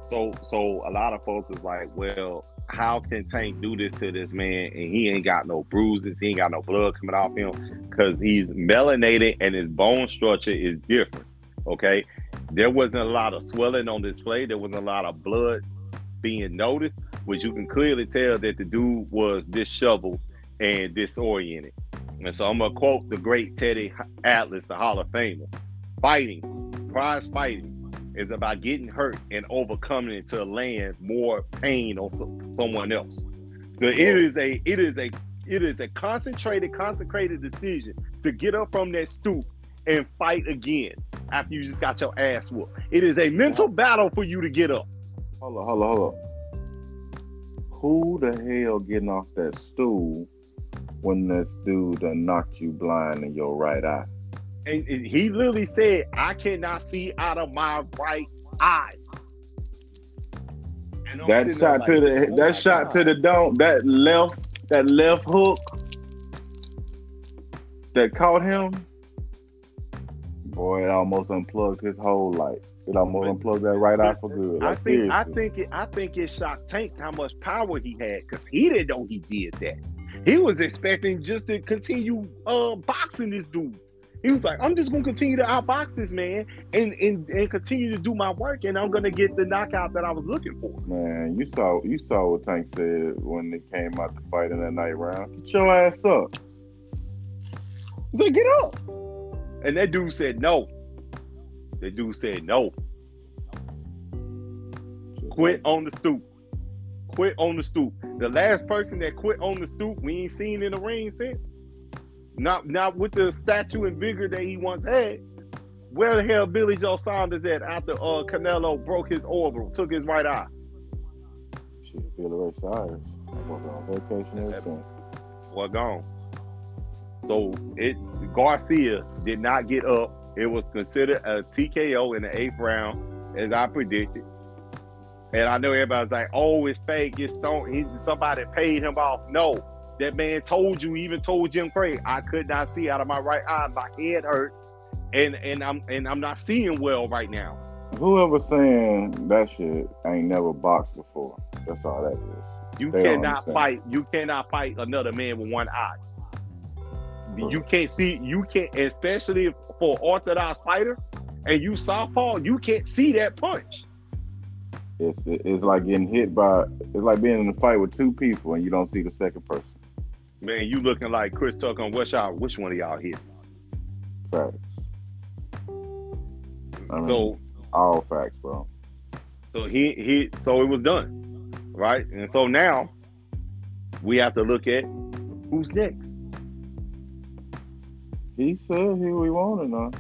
So so a lot of folks is like, well, how can Tank do this to this man and he ain't got no bruises, he ain't got no blood coming off him because he's melanated and his bone structure is different. Okay. There wasn't a lot of swelling on display, there wasn't a lot of blood being noticed, which you can clearly tell that the dude was disheveled and disoriented. And so I'm gonna quote the great Teddy Atlas, the Hall of Famer. Fighting, prize fighting is about getting hurt and overcoming it to land more pain on so- someone else. So it is a it is a it is a concentrated, consecrated decision to get up from that stoop and fight again after you just got your ass whooped. It is a mental battle for you to get up. Hold on, hold on, hold on. Who the hell getting off that stool when this dude done knocked you blind in your right eye? And, and he literally said, I cannot see out of my right eye. And That shot to the oh that shot God. to the dome, that left that left hook that caught him. Boy, it almost unplugged his whole life. It almost unplugged that right eye for good. I Like, think I think it I think it shocked Tank how much power he had because he didn't know he did that. He was expecting just to continue uh boxing this dude. He was like, I'm just gonna continue to outbox this man and, and and continue to do my work and I'm gonna get the knockout that I was looking for. Man, you saw you saw what Tank said when they came out to fight in that night round. Get your ass up. He said, get up. And that dude said no. That dude said no. Quit on the stoop. Quit on the stoop. The last person that quit on the stoop, we ain't seen in the ring since. Not not with the stature and vigor that he once had. Where the hell Billy Joe Saunders at after uh Canelo broke his orbital, took his right eye? Shit, Billy Ray Cyrus. On vacation everything. Well gone. So it Garcia did not get up. It was considered a TKO in the eighth round, as I predicted. And I know everybody's like, "Oh, it's fake. It's don't. He, somebody paid him off." No, that man told you. Even told Jim Gray, I could not see out of my right eye. My head hurts, and and I'm and I'm not seeing well right now. Whoever saying that shit ain't never boxed before. That's all that is. You They cannot fight. You cannot fight another man with one eye. You can't see. You can't, especially for orthodox fighter, and you southpaw. You can't see that punch. It's it's like getting hit by. It's like being in a fight with two people and you don't see the second person. Man, you looking like Chris Tucker on West Y'all. Which one of y'all hit? Facts. I mean, So, all facts, bro. so he he. So it was done, right? And so now we have to look at who's next. He said he we wanted now.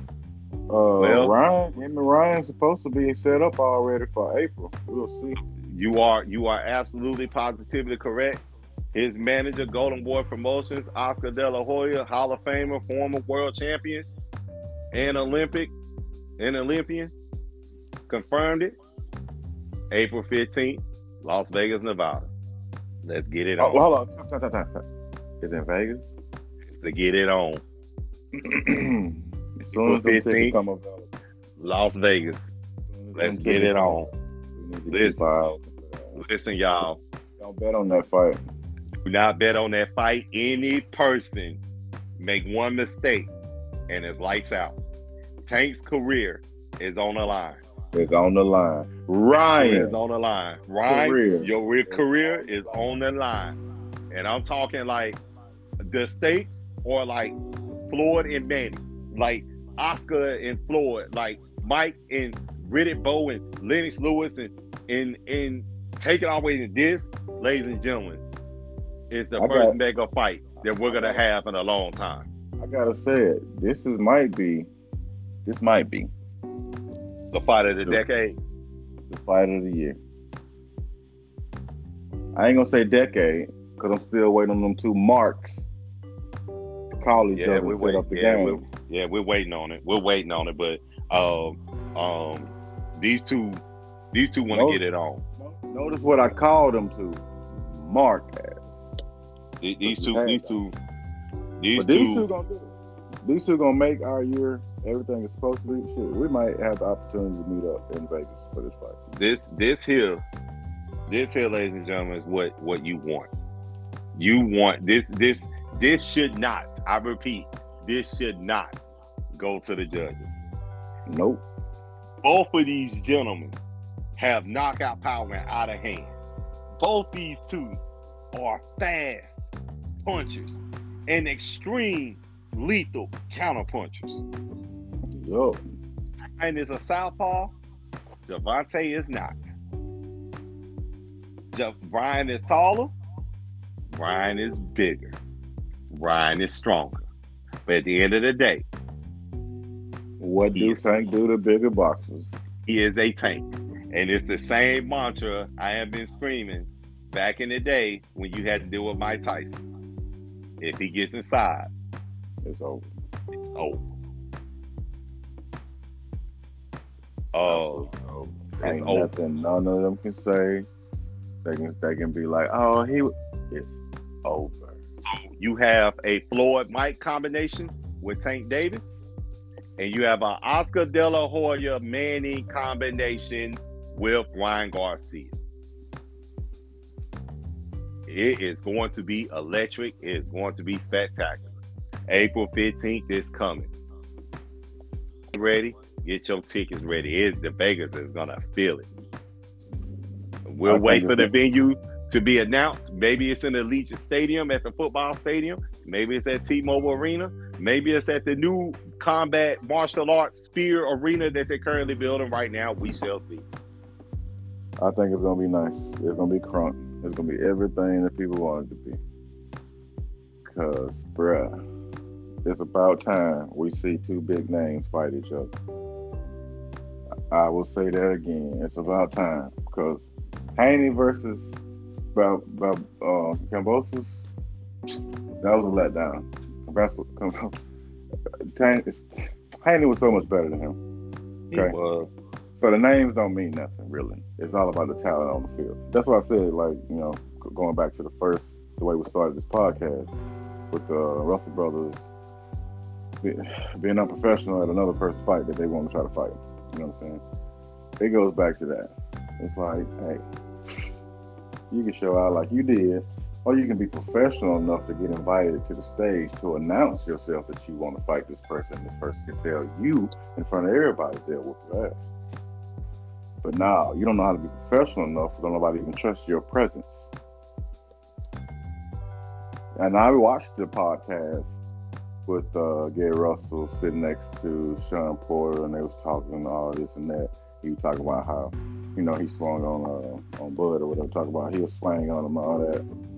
Uh, Well- Ryan, and Ryan's supposed to be set up already for April. We'll see. You are you are absolutely positively correct. His manager, Golden Boy Promotions, Oscar De La Hoya, Hall of Famer, former world champion, and Olympic, and Olympian, confirmed it. April 15th, Las Vegas, Nevada. Let's get it Oh, on. hold on. Time, time, time, time, time. It's in Vegas. Let's get it on. as soon as them 15th. tickets come available. Las Vegas. as soon as Let's get it on. We need to Listen. keep our eyes open. Listen, y'all. Don't bet on that fight. Do not bet on that fight. Any person make one mistake and it's lights out. Tank's career is on the line. It's on the line. Ryan. is on the line. Ryan, Career. your re- career is on the line. And I'm talking like the states or like Floyd and Manny, like Oscar and Floyd, like Mike and Riddick Bowe and Lennox Lewis and and and take it all the way to this, ladies and gentlemen, is the I first got- mega fight that we're gonna have in a long time. I gotta say it. This is might be. This might be The fight of the Yeah. decade. the fight of the year. I ain't gonna say decade because I'm still waiting on them two marks to call each Yeah, other we and set wait. up the Yeah, game. Yeah, we're waiting on it. We're waiting on it, but um, um, these two, these two want to get it on. Notice what I called them to. Mark ass. These two, these two, these But these two. two gonna do it. These two gonna make our year everything is supposed to be. Shit, we might have the opportunity to meet up in Vegas for this fight. this this here this here ladies and gentlemen is what what you want you want this this this should not i repeat this should not go to the judges Nope. both of these gentlemen have knockout power and out of hand both these two are fast punchers and extreme lethal counter punchers Yo. and is a southpaw. Gervonta is not. Ja- Brian is taller. Brian is bigger. Brian is stronger. But at the end of the day, What do. Tank do to bigger boxers? he is a tank. And it's the same mantra I have been screaming back in the day when you had to deal with Mike Tyson. If he gets inside, It's over. it's over. Oh, it's Ain't over. nothing none of them can say. They can they can be like, oh, he. It's over. So you have a Floyd Mike combination with Tank Davis, and you have an Oscar De La Hoya Manny combination with Ryan Garcia. It is going to be electric. It is going to be spectacular. April 15th is coming. Ready? Get your tickets ready. It, the Vegas is gonna feel it. We'll wait for the venue to be announced. Maybe it's in the Allegiant Stadium at the football stadium. Maybe it's at T-Mobile Arena. Maybe it's at the new combat martial arts Sphere arena that they're currently building right now. We shall see. I think it's gonna be nice. It's gonna be crunk. It's gonna be everything that people want it to be. Cause, bruh, it's about time we see two big names fight each other. I will say that again. It's about time because Haney versus uh, Kambosos, that was a letdown. Tan- Haney was so much better than him. He was. So the names don't mean nothing really. It's all about the talent on the field. That's why I said, like, you know, going back to the first, the way we started this podcast with the uh, Russell brothers be- being unprofessional at another person's fight that they want to try to fight. You know what I'm saying? It goes back to that. It's like, hey, you can show out like you did, or you can be professional enough to get invited to the stage to announce yourself that you want to fight this person. This person can tell you in front of everybody they'll whoop your ass. But now you don't know how to be professional enough, so nobody even trust your presence. And I watched the podcast with uh, Gary Russell sitting next to Shawn Porter, and they was talking all this and that. He was talking about how, you know, he swung on uh, on Bud or whatever. Talking about he was swinging on him all that.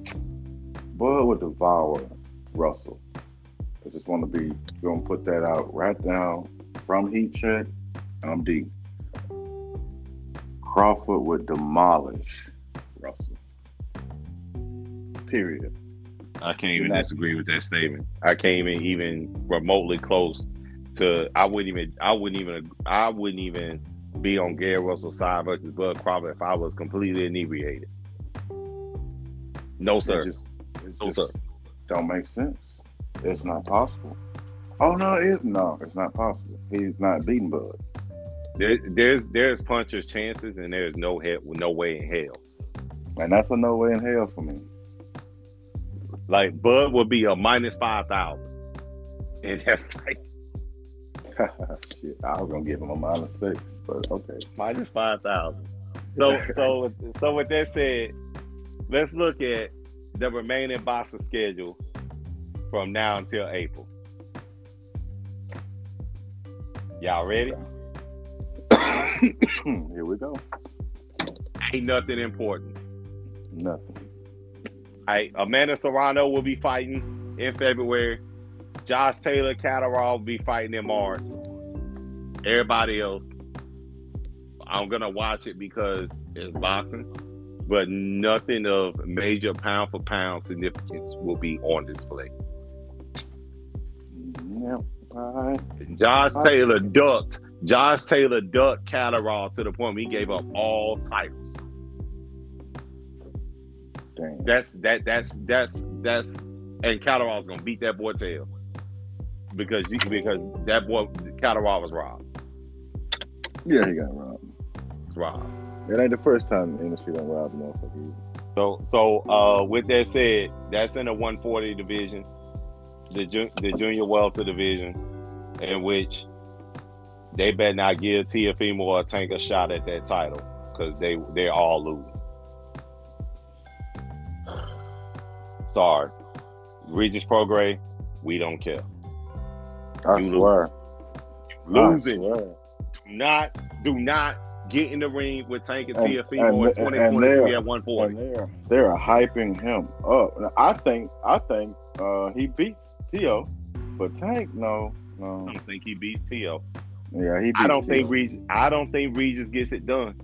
Bud would devour Russell. I just want to be gonna put that out right now from Heat Check. I'm deep. Crawford would demolish Russell. Period. I can't even Not- disagree with that statement. I can't even even remotely close to. I wouldn't even. I wouldn't even. I wouldn't even be on Gary Russell's side versus Bud Crawford if I was completely inebriated. No, sir. Just, it No, just don't make sense. It's not possible. Oh no, it is no, it's not possible. He's not beating Bud. There, there's there's punchers chances and there's no head no way in hell. And that's a no way in hell for me. Like Bud would be a minus five thousand in that fight. Shit, I was gonna give him a minus six, but okay. Minus five thousand. So so so with that said, let's look at the remaining boxer schedule from now until April. Y'all ready? Here we go. Ain't nothing important. Nothing. Right, Amanda Serrano will be fighting in February. Josh Taylor Catterall will be fighting in March. Everybody else, I'm gonna watch it because it's boxing, but nothing of major pound for pound significance will be on display. Yep. Right. Josh Taylor ducked. Josh Taylor ducked Catterall to the point where he gave up all titles. Damn. That's that that's that's that's and Catterall's gonna beat that boy tail because you, because that boy Catterall was robbed. Yeah, he got robbed. Was robbed. It ain't the first time the industry done robbed a motherfucker. So so uh, with that said, that's in the 140 division, the ju- the junior welter division, in which they better not give Teofimo or Tank a shot at that title because they they're all losing. Sorry, Regis Prograis, we don't care. I You swear. Losing. Do not do not get in the ring with Tank and And- Teofimo in and 2023 they're- at 140. And they're they're hyping him up. I think I think uh, he beats Tio, but Tank no I no don't think he beats Tio. yeah he. Beats I don't Tio. think Regis. I don't think Regis gets it done.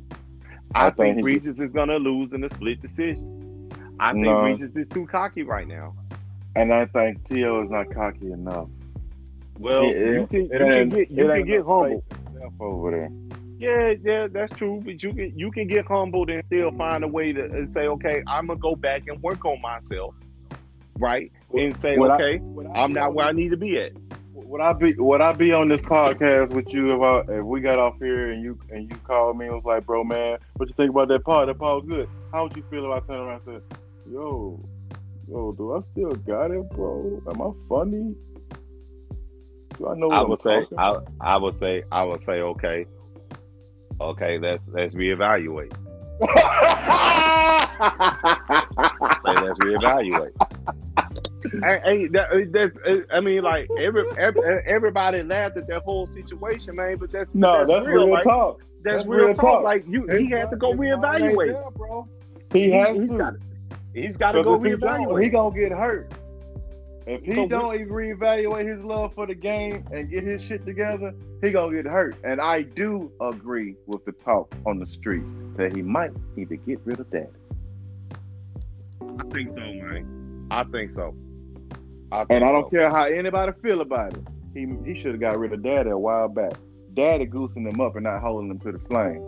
I, I think, think Regis is gonna lose in a split decision. I think No. Regis is too cocky right now. and I think Tio is not cocky enough. Well, It- you can, it you can get you can get no humbled. fake stuff over there. Yeah, yeah, that's true. But you can you can get humbled and still find a way to and say, okay, I'm gonna go back and work on myself, right? And say, Would okay, I I'm not where I need to be at. Would I be would I be on this podcast with you if I if we got off here and you and you called me and was like, bro, man, what you think about that pod? That pod was good. How would you feel if I turned around and said, yo, yo, do I still got it, bro? Am I funny? Do I know what I am would say, I, I would say, I would say, okay, okay, let's let's reevaluate. say let's reevaluate. Hey, hey, that, uh, that's, uh, I mean, like every, every uh, everybody laughed at that whole situation, man. But that's no, that's, real, like, talk. That's, that's real, real talk. talk. Like you, he had to go reevaluate. there, bro. He has he's to. got, he's got to go he reevaluate. he gonna get hurt. If he So don't even reevaluate his love for the game and get his shit together, he gonna get hurt. And I do agree with the talk on the streets that he might need to get rid of that. I think so, man. I think so. I think And I don't so. care how anybody feel about it. He he should have got rid of daddy a while back. Daddy goosing him up and not holding him to the flame.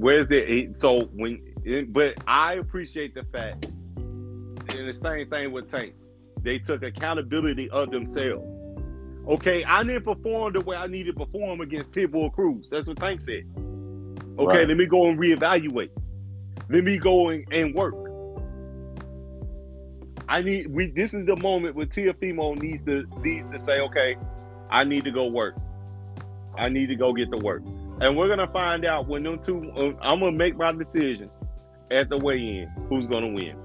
Where's it? So when, but I appreciate the fact, and the same thing with Tank. They took accountability of themselves. Okay, I didn't perform the way I needed to perform against Pitbull Cruz. That's what Tank said. Okay, Right. let me go and reevaluate. Let me go and, and work. I need we. This is the moment where Teofimo needs to needs to say, okay, I need to go work. I need to go get to work, and we're gonna find out when them two. uh, I'm gonna make my decision at the weigh-in. Who's gonna win?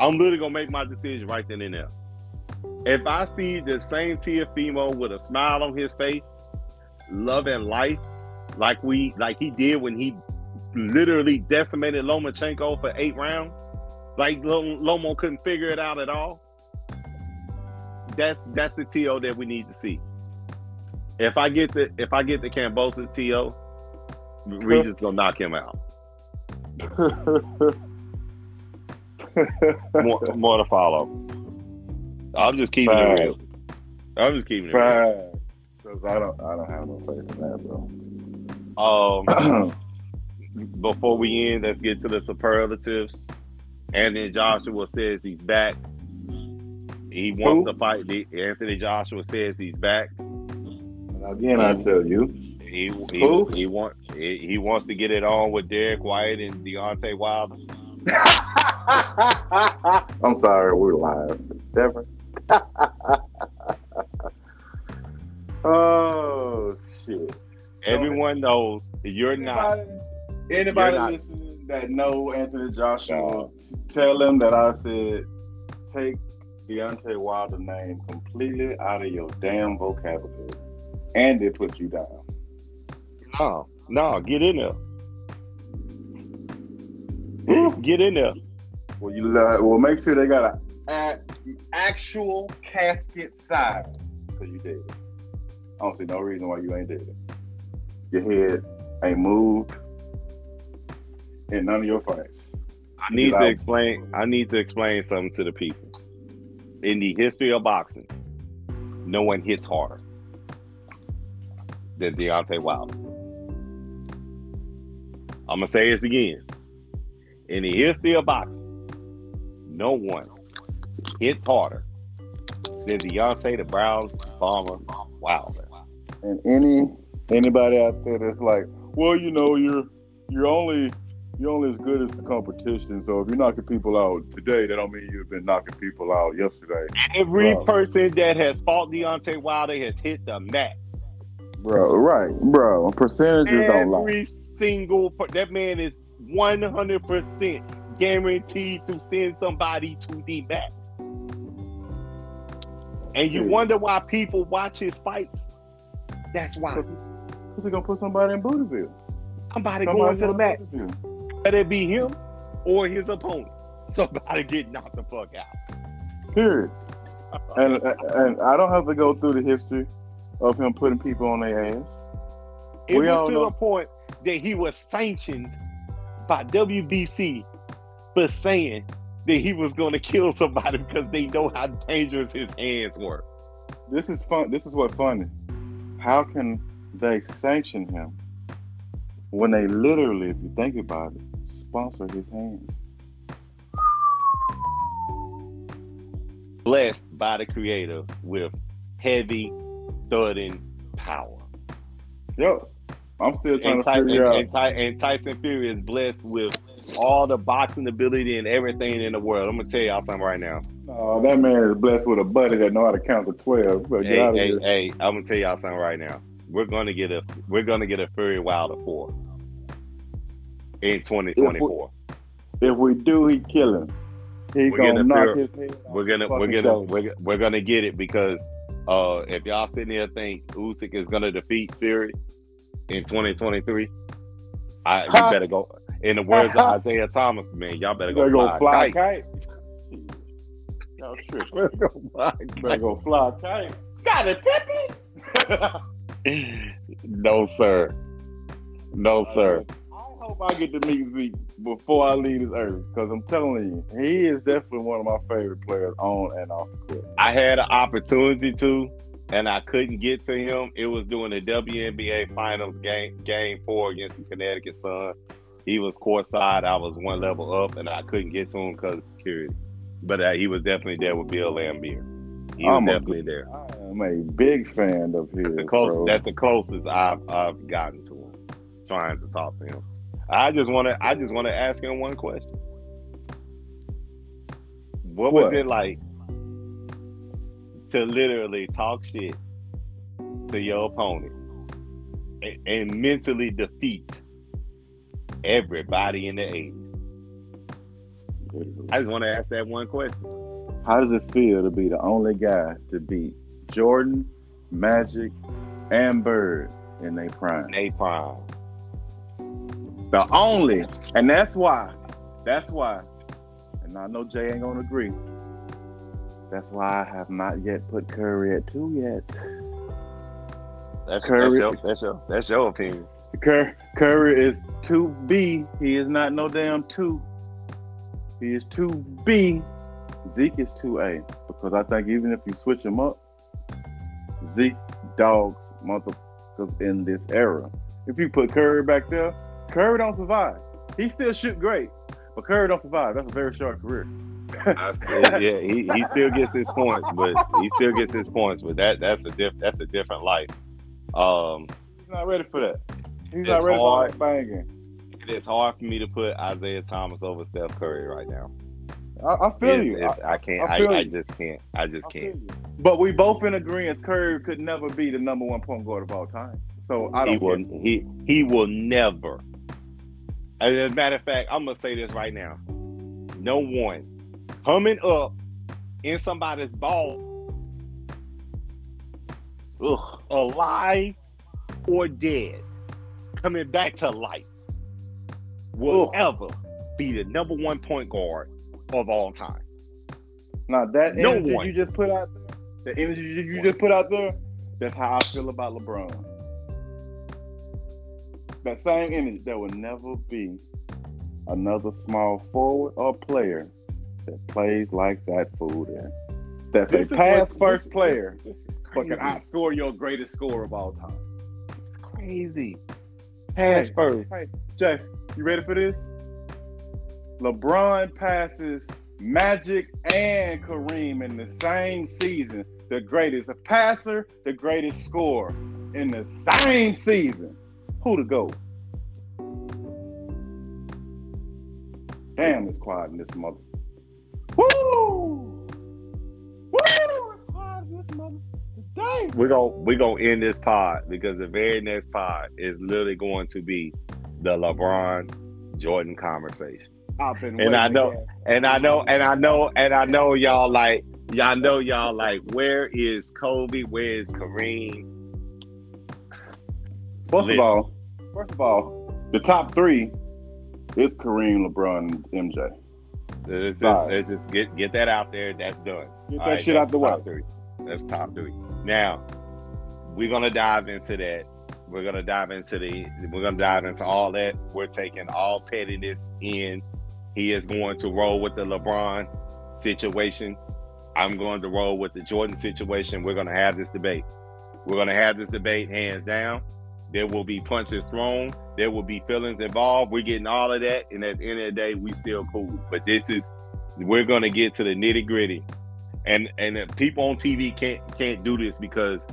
I'm literally gonna make my decision right then and there. If I see the same Teofimo with a smile on his face, loving life, like we like he did when he literally decimated Lomachenko for eight rounds. Like Lomo couldn't figure it out at all. That's that's the TO that we need to see. If I get the if I get the Kambosos TO, Regis gonna knock him out. More, more to follow. I'm just keeping Facts. it real. I'm just keeping it real. Because I don't I don't have no faith in that, bro. Um, before we end, let's get to the superlatives. And Anthony Joshua says he's back. He wants Who? to fight. The, Anthony Joshua says he's back. And again, I tell you, He he, Who? he want he, he wants to get it on with Derek White and Deontay Wilder. I'm sorry, we're live. Devin. oh shit! Everyone knows you're not. Anybody, anybody You're not. listening that know Anthony Joshua, tell him that I said take Deontay Wilder name completely out of your damn vocabulary, and it puts you down. No, no, get in there. Get in there. Well, you uh, well make sure they got a, a actual casket size because you did it. I don't see no reason why you ain't did it. Your head ain't moved, and none of your fights. I need to explain. I need to explain something to the people. In the history of boxing, no one hits harder than Deontay Wilder. I'm gonna say this again. In the history of boxing, no one hits harder than Deontay the Brown Bomber Wilder. And any anybody out there that's like, well, you know, you're you're only you're only as good as the competition. So if you're knocking people out today, that don't mean you've been knocking people out yesterday. Every bro. person that has fought Deontay Wilder has hit the mat. Bro, right, bro. Percentages Every don't lie. Every single that man is 100 percent guaranteed to send somebody to the mat. And you wonder why people watch his fights. That's why. Because they're gonna put somebody in Bootyville. Somebody, somebody going to the mat. Whether it be him or his opponent. Somebody get knocked the fuck out. Period. and and I don't have to go through the history of him putting people on their ass. It we was to know. the point that he was sanctioned by WBC for saying that he was going to kill somebody because they know how dangerous his hands were. This is fun. This is what funny. How can they sanction him when they literally, if you think about it, sponsor his hands? Blessed by the creator with heavy thudding power. Yep. I'm still trying and to figure and, out. And, and Tyson Fury is blessed with all the boxing ability and everything in the world. I'm gonna tell y'all something right now. Oh, that man is blessed with a buddy that know how to count to twelve. Hey, hey, hey, I'm gonna tell y'all something right now. We're gonna get a we're gonna get a Fury Wilder four in 2024. If we, if we do, he kill him. He we're gonna knock his head. We're gonna we're gonna we're, we're gonna get it because uh, if y'all sitting there think Usyk is gonna defeat Fury in 2023, I you better go. In the words of Isiah Thomas, man, y'all better go, fly, go fly kite. Y'all Better go fly kite. Better go fly kite. Scottie Pippen. no, sir. No, sir. I hope I get to meet Zeke before I leave this earth because I'm telling you, he is definitely one of my favorite players on and off the court. I had an opportunity to, and I couldn't get to him. It was during the WNBA Finals game, game four against the Connecticut Sun. He was courtside. I was one level up, and I couldn't get to him because of security. But uh, he was definitely there with Bill Laimbeer. He was I'm definitely a, there. I'm a big fan of his. That's the closest, that's the closest I've, I've gotten to him, trying to talk to him. I just want to. I just want to ask him one question. What, what was it like to literally talk shit to your opponent and, and mentally defeat everybody in the 80s? I just want to ask that one question. How does it feel to be the only guy to beat Jordan, Magic, and Bird in their prime? Their prime. The only, and that's why, that's why, and I know Jay ain't gonna agree. That's why I have not yet put Curry at two yet. That's Curry. That's your, that's your, that's your opinion. Cur, Curry is two B. He is not no damn two. He is two B. Zeke is two A because I think even if you switch him up, Zeke dogs motherfuckers in this era. If you put Curry back there, Curry don't survive. He still shoot great, but Curry don't survive. That's a very short career. Still, yeah, he, he still gets his points, but he still gets his points. But that that's a diff that's a different life. Um, he's not ready for that. He's not ready hard, for banging. It's hard for me to put Isiah Thomas over Steph Curry right now. I, I feel it's, you. It's, I, I, can't. I, I, just can't. I just can't. But we both in agreement. Curry could never be the number one point guard of all time. So I don't. He will. He he will never as a matter of fact, I'm gonna say this right now. No one coming up in somebody's ball, Ugh. alive or dead, coming back to life, will Ugh. ever be the number one point guard of all time. Now that No energy one. you just put out there, the energy you just put out there, that's how I feel about LeBron. That same energy, there will never be another small forward or player that plays like that fool there. That's This a pass first this- player, This is but crazy. outscore your greatest score of all time. It's crazy. Pass Hey, first. hey. Jay, you ready for this? LeBron passes Magic and Kareem in the same season. The greatest a passer, the greatest scorer in the same season. Who to go? Damn, it's quiet in this mother. Woo! Woo! It's quiet in this mother. Today. We're gonna we're gonna end this pod because the very next pod is literally going to be the LeBron Jordan conversation. I've been And I know- again. And I know, and I know, and I know y'all like y'all know y'all like where is Kobe? Where is Kareem? First Listen. of all, first of all, the top three is Kareem, LeBron, and MJ. It's just, it's just get get that out there. That's done. Get that right, shit out the way. three. That's top three. Now we're gonna dive into that. We're gonna dive into the. We're gonna dive into all that. We're taking all pettiness in. He is going to roll with the LeBron situation. I'm going to roll with the Jordan situation. We're gonna have this debate. We're gonna have this debate hands down. There will be punches thrown. There will be feelings involved. We're getting all of that, and at the end of the day, we still cool. But this is we're gonna get to the nitty gritty, and and the people on TV can't can't do this because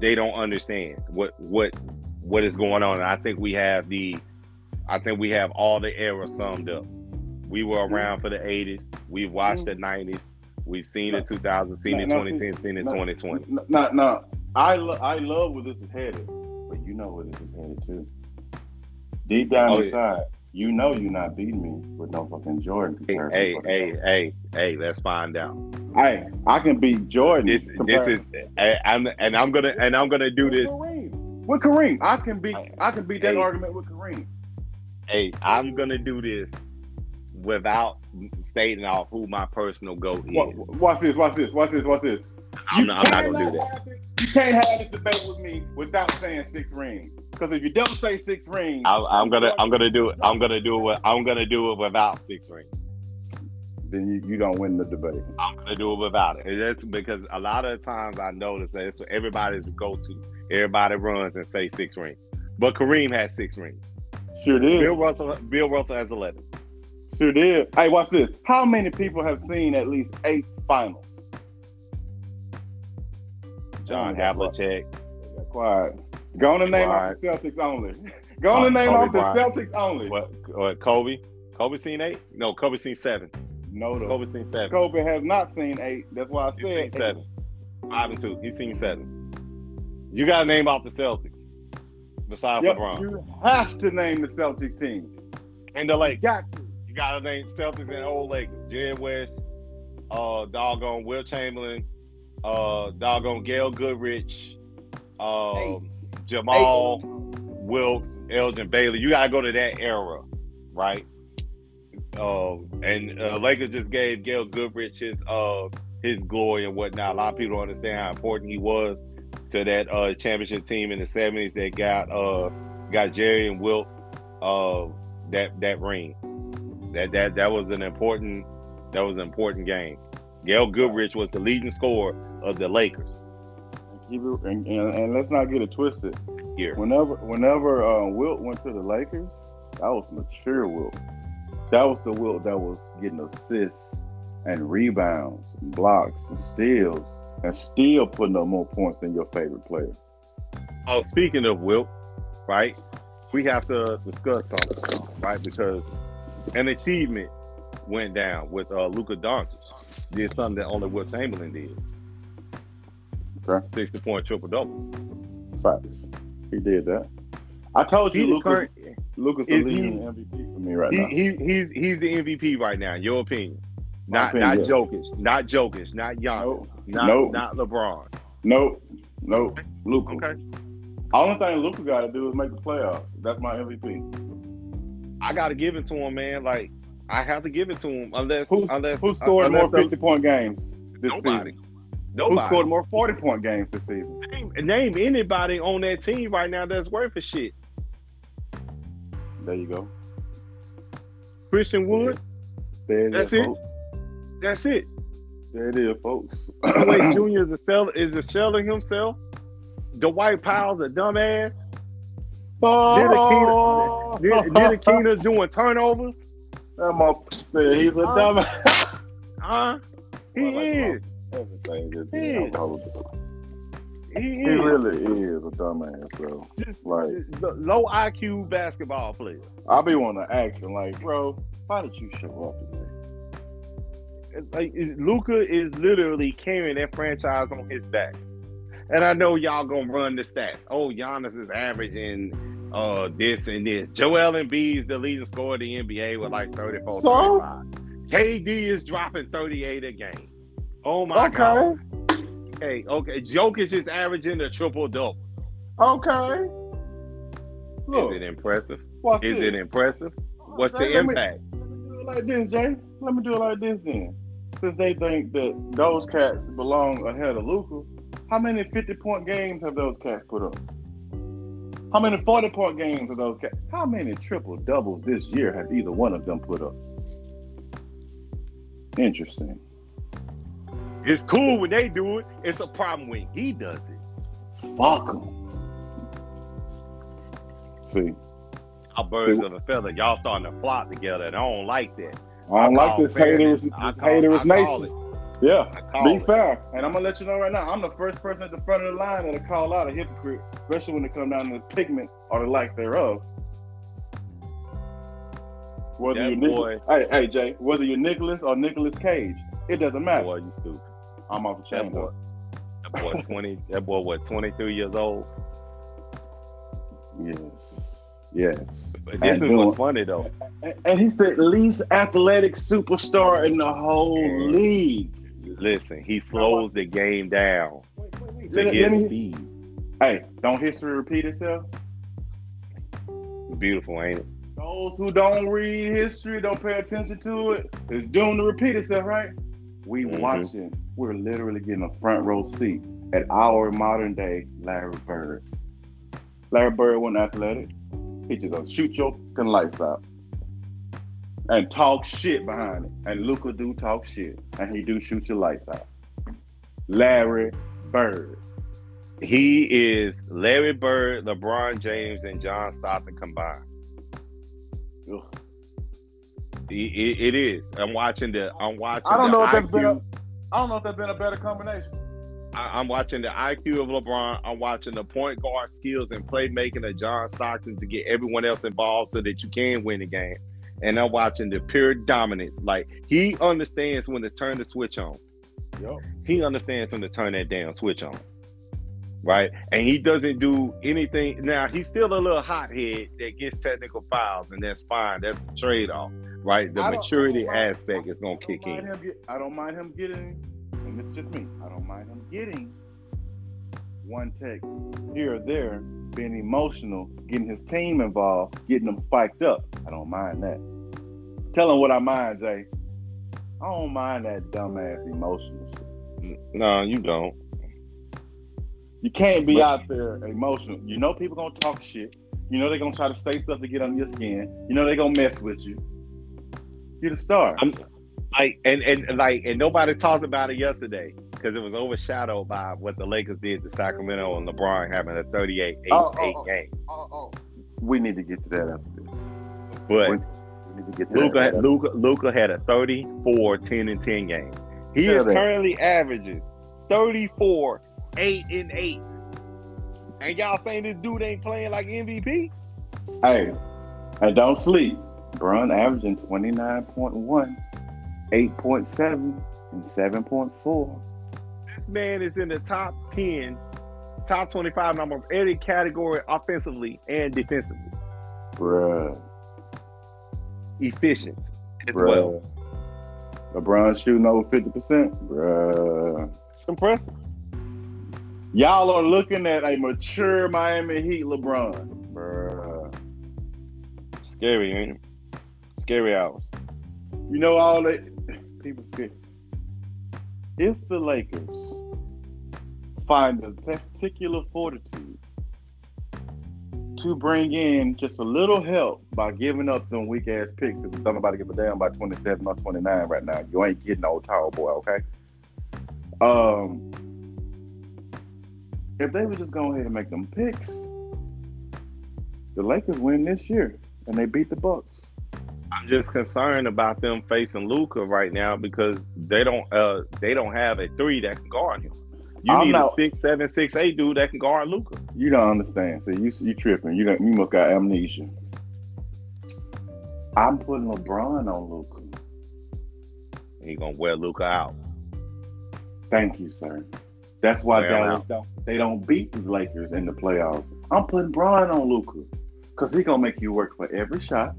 they don't understand what what what is going on. And I think we have the, I think we have all the era summed up. We were mm-hmm. around for the '80s. We've watched mm-hmm. the '90s. We've seen the 2000s, seen the 2010, no, seen the no. 2020. No, no, I lo- I love where this is headed, but you know where this is headed too. Deep down Oh, yeah. inside, you know you're not beating me with no fucking Jordan Hey, hey, hey, hey, hey, let's find out. Hey, I can beat Jordan. This this is I, I'm and I'm gonna and I'm gonna do with this. Kareem. With Kareem, I can beat. I can beat that Hey. argument with Kareem. Hey, I'm gonna do this without stating off who my personal goat is. Watch this. Watch this. Watch this. Watch this. I'm not, I'm not gonna do that. have You can't have this debate with me without saying six rings. Because if you don't say six rings, I'm, I'm gonna I'm gonna do it. I'm gonna do it. I'm gonna do it without six rings. then you, you don't win the debate. I'm gonna do it without it. And that's because a lot of times I notice that it's everybody's go to. Everybody runs and say six rings. But Kareem has six rings. Sure did. Bill Russell Bill Russell has eleven. Sure did. Hey, watch this. How many people have seen at least eight finals? John Havlicek. Quiet. Go on and name off the Celtics only. Go on and name Kobe off the. Celtics only. What, what Kobe? Kobe seen eight? No, Kobe seen seven. No, the Kobe seen seven. Kobe has not seen eight. That's why I He's said seen seven. Five and two. He's seen seven. You got to name off the Celtics besides Yep, LeBron you have to name the Celtics team. and the Lakers. Got to. You got to name Celtics and old Lakers. Jerry West, uh, doggone Wilt Chamberlain, uh, doggone Gail Goodrich, uh. Jamal Wilkes, Elgin Baylor. You got to go to that era, right? Uh, and uh, Lakers just gave Gail Goodrich his uh his glory and whatnot. A lot of people don't understand how important he was to that uh championship team in the seventies that got uh got Jerry and Wilt uh that that ring. That that that was an important that was an important game. Gail Goodrich was the leading scorer of the Lakers And, and, and let's not get it twisted. here. Whenever whenever uh, Wilt went to the Lakers, that was mature Wilt. That was the Wilt that was getting assists and rebounds and blocks and steals and still putting up more points than your favorite player. Oh, speaking of Wilt, right? We have to discuss something, right? Because an achievement went down with uh, Luka Doncic. Did something that only Wilt Chamberlain did. Okay. Sixty point triple double. Facts. He did that. I told you, Lucas, current. Lucas the is he- MVP for me right He, now. he he's he's the MVP right now. In your opinion? Not not Jokic, not Jokic, not Giannis, nope. not nope. not LeBron. Nope, nope. Luka. Okay. Only thing Luka got to do is make the playoffs. That's my MVP. I got to give it to him, man. Like I have to give it to him, unless who's, unless who scored unless more fifty point games this nobody. season? Nobody. Who scored more forty point games this season? Name, name anybody on that team right now that's worth a shit. There you go. Christian Wood. There that's it. Folks. That's it. There it is, folks. Wait, Junior is a sell is a shell of himself. Dwight Powell's a dumbass. Oh. Ntilikina doing turnovers. That motherfucker said he's a dumbass. Huh? He Well, like is. Everything that He he, is. He he is. really is a dumbass, bro. Just, Like- low IQ basketball player. I be wanting to ask him, like, bro, why did you show up today? like Luka is literally carrying that franchise on his back. And I know y'all gonna run the stats. Oh, Giannis is averaging uh this and this. Joel Embiid is the leading scorer of the NBA with like 34, So? 35. KD is dropping 38 a game. Oh my god. Okay, okay. Jokic is just averaging a triple double. okay. Look, Is it impressive? Is this. it impressive? What's the Let me- impact? Let me do it like this, Jay. Let me do it like this then. Since they think that those cats belong ahead of Luka, how many 50 point games have those cats put up? How many 40 point games have those cats? How many triple doubles this year have either one of them put up? Interesting. It's cool when they do it. It's a problem when he does it. Fuck him. See, Our birds of a feather, y'all starting to flock together, and I don't like that. I don't like this fairness. hater's, this I call- hater's nation. Yeah. Be it. fair, and I'm gonna let you know right now. I'm the first person at the front of the line that'll call out a hypocrite, especially when it comes down to the pigment or the lack thereof. Whether That you're Nic- boy- hey, hey Jay, whether you're Nicholas or Nicolas Cage, it doesn't matter. Boy, you stupid. I'm off the That chain. boy, that boy, twenty. That boy, what, twenty three years old? Yes, yes. But this And is what's funny though. And, and he's the least athletic superstar in the whole Mm. league. Listen, he slows the game down Wait, wait, wait. to Let- get let me- speed. Hey, don't history repeat itself? It's beautiful, ain't it? Those who don't read history, don't pay attention to it, it's doomed to repeat itself, right? We Mhm. watching. We're literally getting a front row seat at our modern day Larry Bird. Larry Bird wasn't athletic. He just gonna shoot your fucking lights out. And talk shit behind it. And Luka do talk shit. And he do shoot your lights out. Larry Bird. He is Larry Bird, LeBron James, and John Stockton combined. Ugh. It, it- it is. I'm watching the. I'm watching. I don't know if that's IQ. been a, I don't know if that's been a better combination. I, I'm watching the IQ of LeBron. I'm watching the point guard skills and playmaking of John Stockton to get everyone else involved so that you can win the game. And I'm watching the pure dominance. Like he understands when to turn the switch on. Yep. He understands when to turn that damn switch on. Right? And he doesn't do anything. Now he's still a little hothead that gets technical fouls, and that's fine. That's the trade-off. Right? The maturity mind- aspect is gonna kick in. get- I don't mind him getting, and is just me. I don't mind him getting one tech here or there, being emotional, getting his team involved, getting them spiked up. I don't mind that. Tell him what I mind, Jay. I don't mind that dumbass emotional shit. No, you don't. You can't be But- out there emotional. You know people gonna talk shit. You know they're gonna try to say stuff to get under your skin. You know they're gonna mess with you. You're the star. I'm like and and like and nobody talked about it yesterday because it was overshadowed by what the Lakers did to Sacramento and LeBron having a 38 8, Oh, oh, oh. game. oh, oh. We need to get to that after this. But We need to get to that. Luka Luka Luka had a 34 10 and 10 game. He Tell is that. currently averaging 34 8 and 8. And y'all saying this dude ain't playing like MVP? Hey, I don't sleep. Bron averaging 29.1, 8.7, and 7.4. This man is in the top 10, top 25 in almost every category offensively and defensively. Bruh. Efficient as well. Bruh. LeBron shooting over fifty percent, bruh. It's impressive. Y'all are looking at a mature Miami Heat LeBron, bruh. Scary, ain't it? Scary hours. You know all that people say. If the Lakers find the testicular fortitude to bring in just a little help by giving up them weak ass picks, because don't nobody give a damn by 27 or 29 right now. You ain't getting no tall boy, okay? Um, if they would just go ahead and make them picks, the Lakers win this year and they beat the Bucks. I'm just concerned about them facing Luka right now because they don't uh they don't have a three that can guard him. You I'm need not- a six, seven, six, eight dude that can guard Luka. You don't understand. See, you you tripping. You don't. You must got amnesia. I'm putting LeBron on Luka. He gonna wear Luka out. Thank you, sir. That's why Well, Dallas don't they don't beat the Lakers in the playoffs. I'm putting Bron on Luka because he gonna make you work for every shot,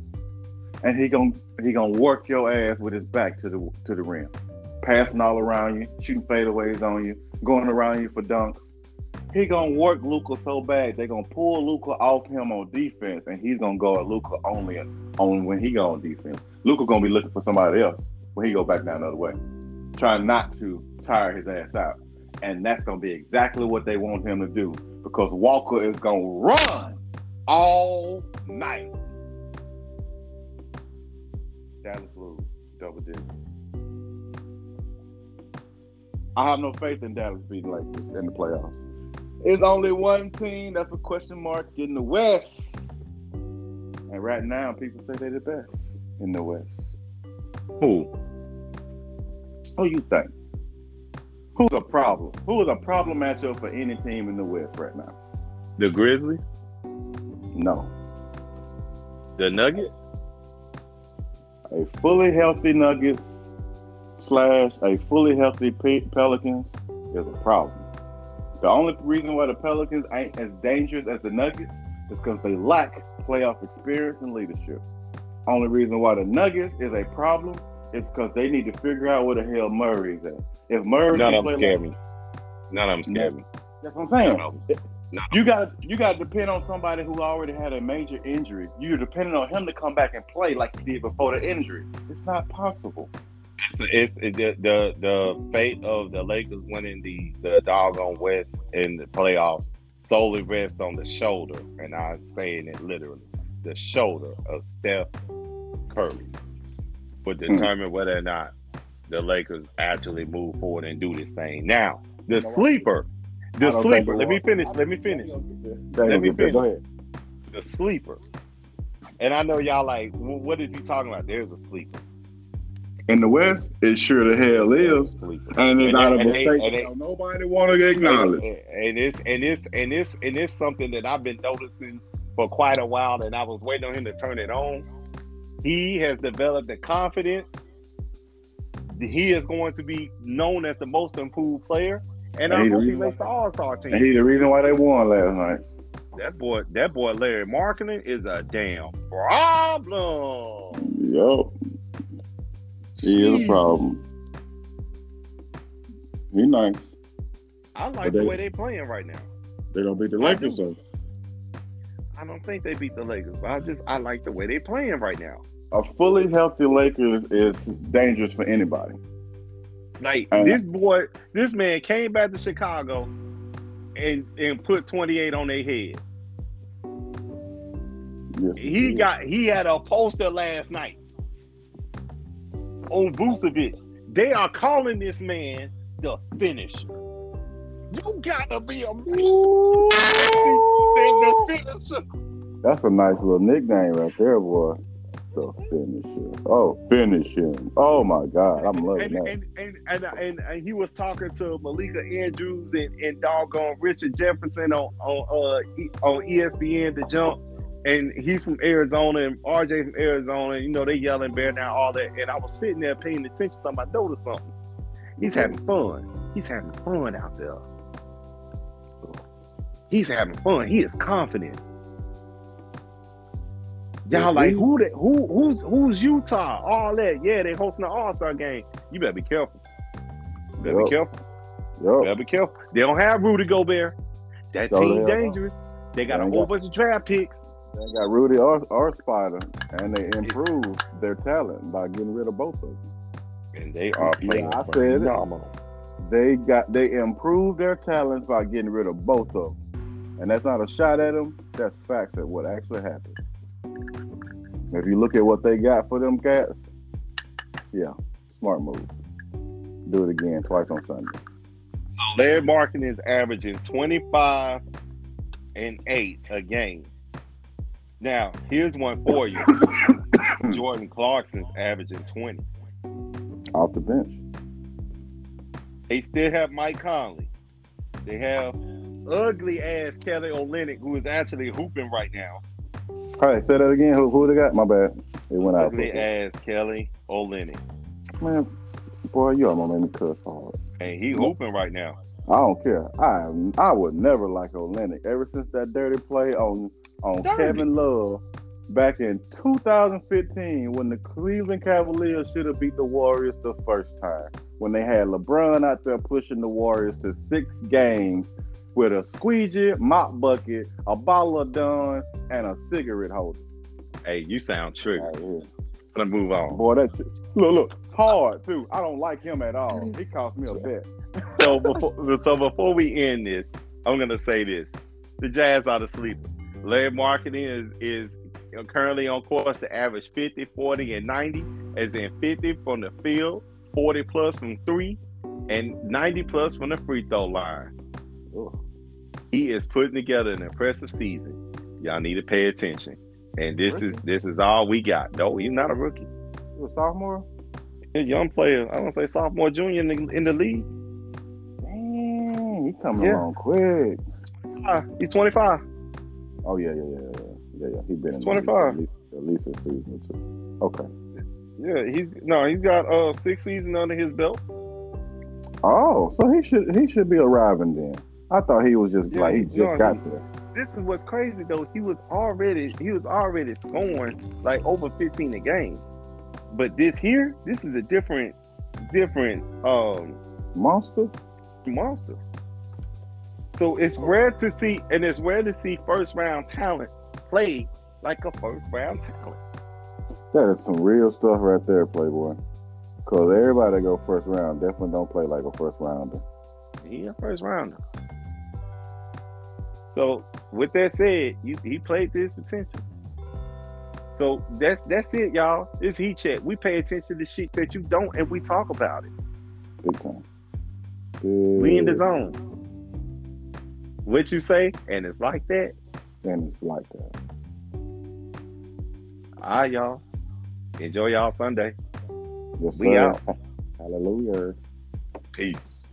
and he gonna he gonna work your ass with his back to the to the rim, passing all around you, shooting fadeaways on you, going around you for dunks. He gonna work Luka so bad they gonna pull Luka off him on defense, and he's gonna go at Luka only on when he go on defense. Luka gonna be looking for somebody else when he go back down the other way, trying not to tire his ass out. And that's gonna be exactly what they want him to do because Walker is gonna run all night. Dallas lose double digits. I have no faith in Dallas beating Lakers in the playoffs. It's only one team that's a question mark in the West. And right now, people say they're the best in the West. Who? Who you think? Who's a problem? Who is a problem matchup for any team in the West right now? The Grizzlies? No. The Nuggets? A fully healthy Nuggets slash a fully healthy Pelicans is a problem. The only reason why the Pelicans ain't as dangerous as the Nuggets is because they lack playoff experience and leadership. Only reason why the Nuggets is a problem is because they need to figure out where the hell Murray is at. If Murray None of them scare like- me. None of them scare me. That's what I'm saying. You got you got to depend on somebody who already had a major injury. You're depending on him to come back and play like he did before the injury. It's not possible. It's, it's it, the, the the fate of the Lakers winning the the doggone West in the playoffs solely rests on the shoulder, and I'm saying it literally, the shoulder of Steph Curry would hmm. determine whether or not the Lakers actually move forward and do this thing. Now, the sleeper, the I don't think sleeper. Let me finish. Let me finish. Let me finish. The sleeper. And I know y'all like, "Well, what is he talking about? There's a sleeper. In the West, it sure the hell is, and it's And of a and they- they- nobody want to acknowledge. And it's and it's and it's and it's something that I've been noticing for quite a while, and I was waiting on him to turn it on. He has developed the confidence. He is going to be known as the most improved player, and And I he the hope he reason makes the All Star And team. he the reason why they won last night. That boy, that boy Larry Markkanen is a damn problem. Yup. He is a problem. He nice. I like But the way they playing right now. They don't beat the Lakers do. though. I don't think they beat the Lakers, but I just I like the way they playing right now. A fully healthy Lakers is dangerous for anybody. Like Uh, this boy, this man came back to Chicago and and put 28 on their head. Yes, He is. got he had a poster last night on Vucevic. They are calling this man the finisher. You gotta be a man. the finisher. That's a nice little nickname right there, boy. The finisher. Oh, finish him. Oh my God, I'm loving And that. and, and, and, and, and he was talking to Malika Andrews and, and doggone Richard Jefferson on on uh, on ESPN the jump. And he's from Arizona and RJ from Arizona. You know, they yelling bear down all that. And I was sitting there paying attention. So I noticed something. He's having fun. He's having fun out there. He's having fun. He is confident. Y'all like who the, who who's who's Utah? All that. Yeah, they hosting the All Star game. You better be careful. You better Yup. be careful. You better be careful. They don't have Rudy Gobert. That So team they are. dangerous. They got They a whole got- bunch of draft picks. They got Rudy or, or Spider, and they improved their talent by getting rid of both of them. And they are Yeah, playing I said it. phenomenal. They got they improved their talents by getting rid of both of them, and that's not a shot at them. That's facts at what actually happened. If you look at what they got for them cats, yeah, smart move. Do it again twice on Sunday. So Larry Markkanen is averaging 25 and 8 a game. Now, here's one for you. Jordan Clarkson's averaging 20. Off the bench. They still have Mike Conley. They have ugly ass Kelly Olynyk, who is actually hooping right now. All right, say that again. Who, who they got? My bad. It went out. Ugly ass Kelly Olynyk. Man, boy, you almost made me cuss hard. And he hooping right now. I don't care. I I would never like Olynyk. Ever since that dirty play on on Dirty. Kevin Love back in 2015, when the Cleveland Cavaliers should have beat the Warriors the first time, when they had LeBron out there pushing the Warriors to six games with a squeegee, mop bucket, a bottle of Dawn, and a cigarette holder. Hey, you sound triggered. Right oh, here. Let's move on. Boy, that shit- look look hard too. I don't like him at all. He cost me a bet. So before so before we end this, I'm gonna say this: the Jazz are the sleeper. Larry Markkanen is is currently on course to average 50, 40, and 90, as in 50 from the field, 40 plus from three, and 90 plus from the free throw line. Ugh. He is putting together an impressive season. Y'all need to pay attention. And this is this is all we got. No, he's not a rookie. You a sophomore? A young player. I don't say sophomore, junior in the, in the league. Dang, he coming Yeah. along quick. Ah, he's 25. Oh yeah, yeah, yeah, yeah, yeah, yeah. He been He's in the league 25. at least, at least a season or two. Okay. Yeah, he's no, he's got uh six seasons under his belt. Oh, so he should he should be arriving then. I thought he was just Yeah, like he just got he- there. This is what's crazy though. He was already he was already scoring like over 15 a game. But this here, this is a different different um Monster. monster. So it's rare to see and it's rare to see first round talent play like a first round talent. That is some real stuff right there, Playboy. Cause everybody that go first round definitely don't play like a first rounder. He a first rounder. So with that said, you, he played to his potential. So that's that's it, y'all. It's heat check. We pay attention to shit that you don't, and we talk about it. Big time. We in the zone. What you say, and it's like that. And it's like that. All right, y'all. Enjoy y'all Sunday. Yes, We sir. out. Hallelujah. Peace.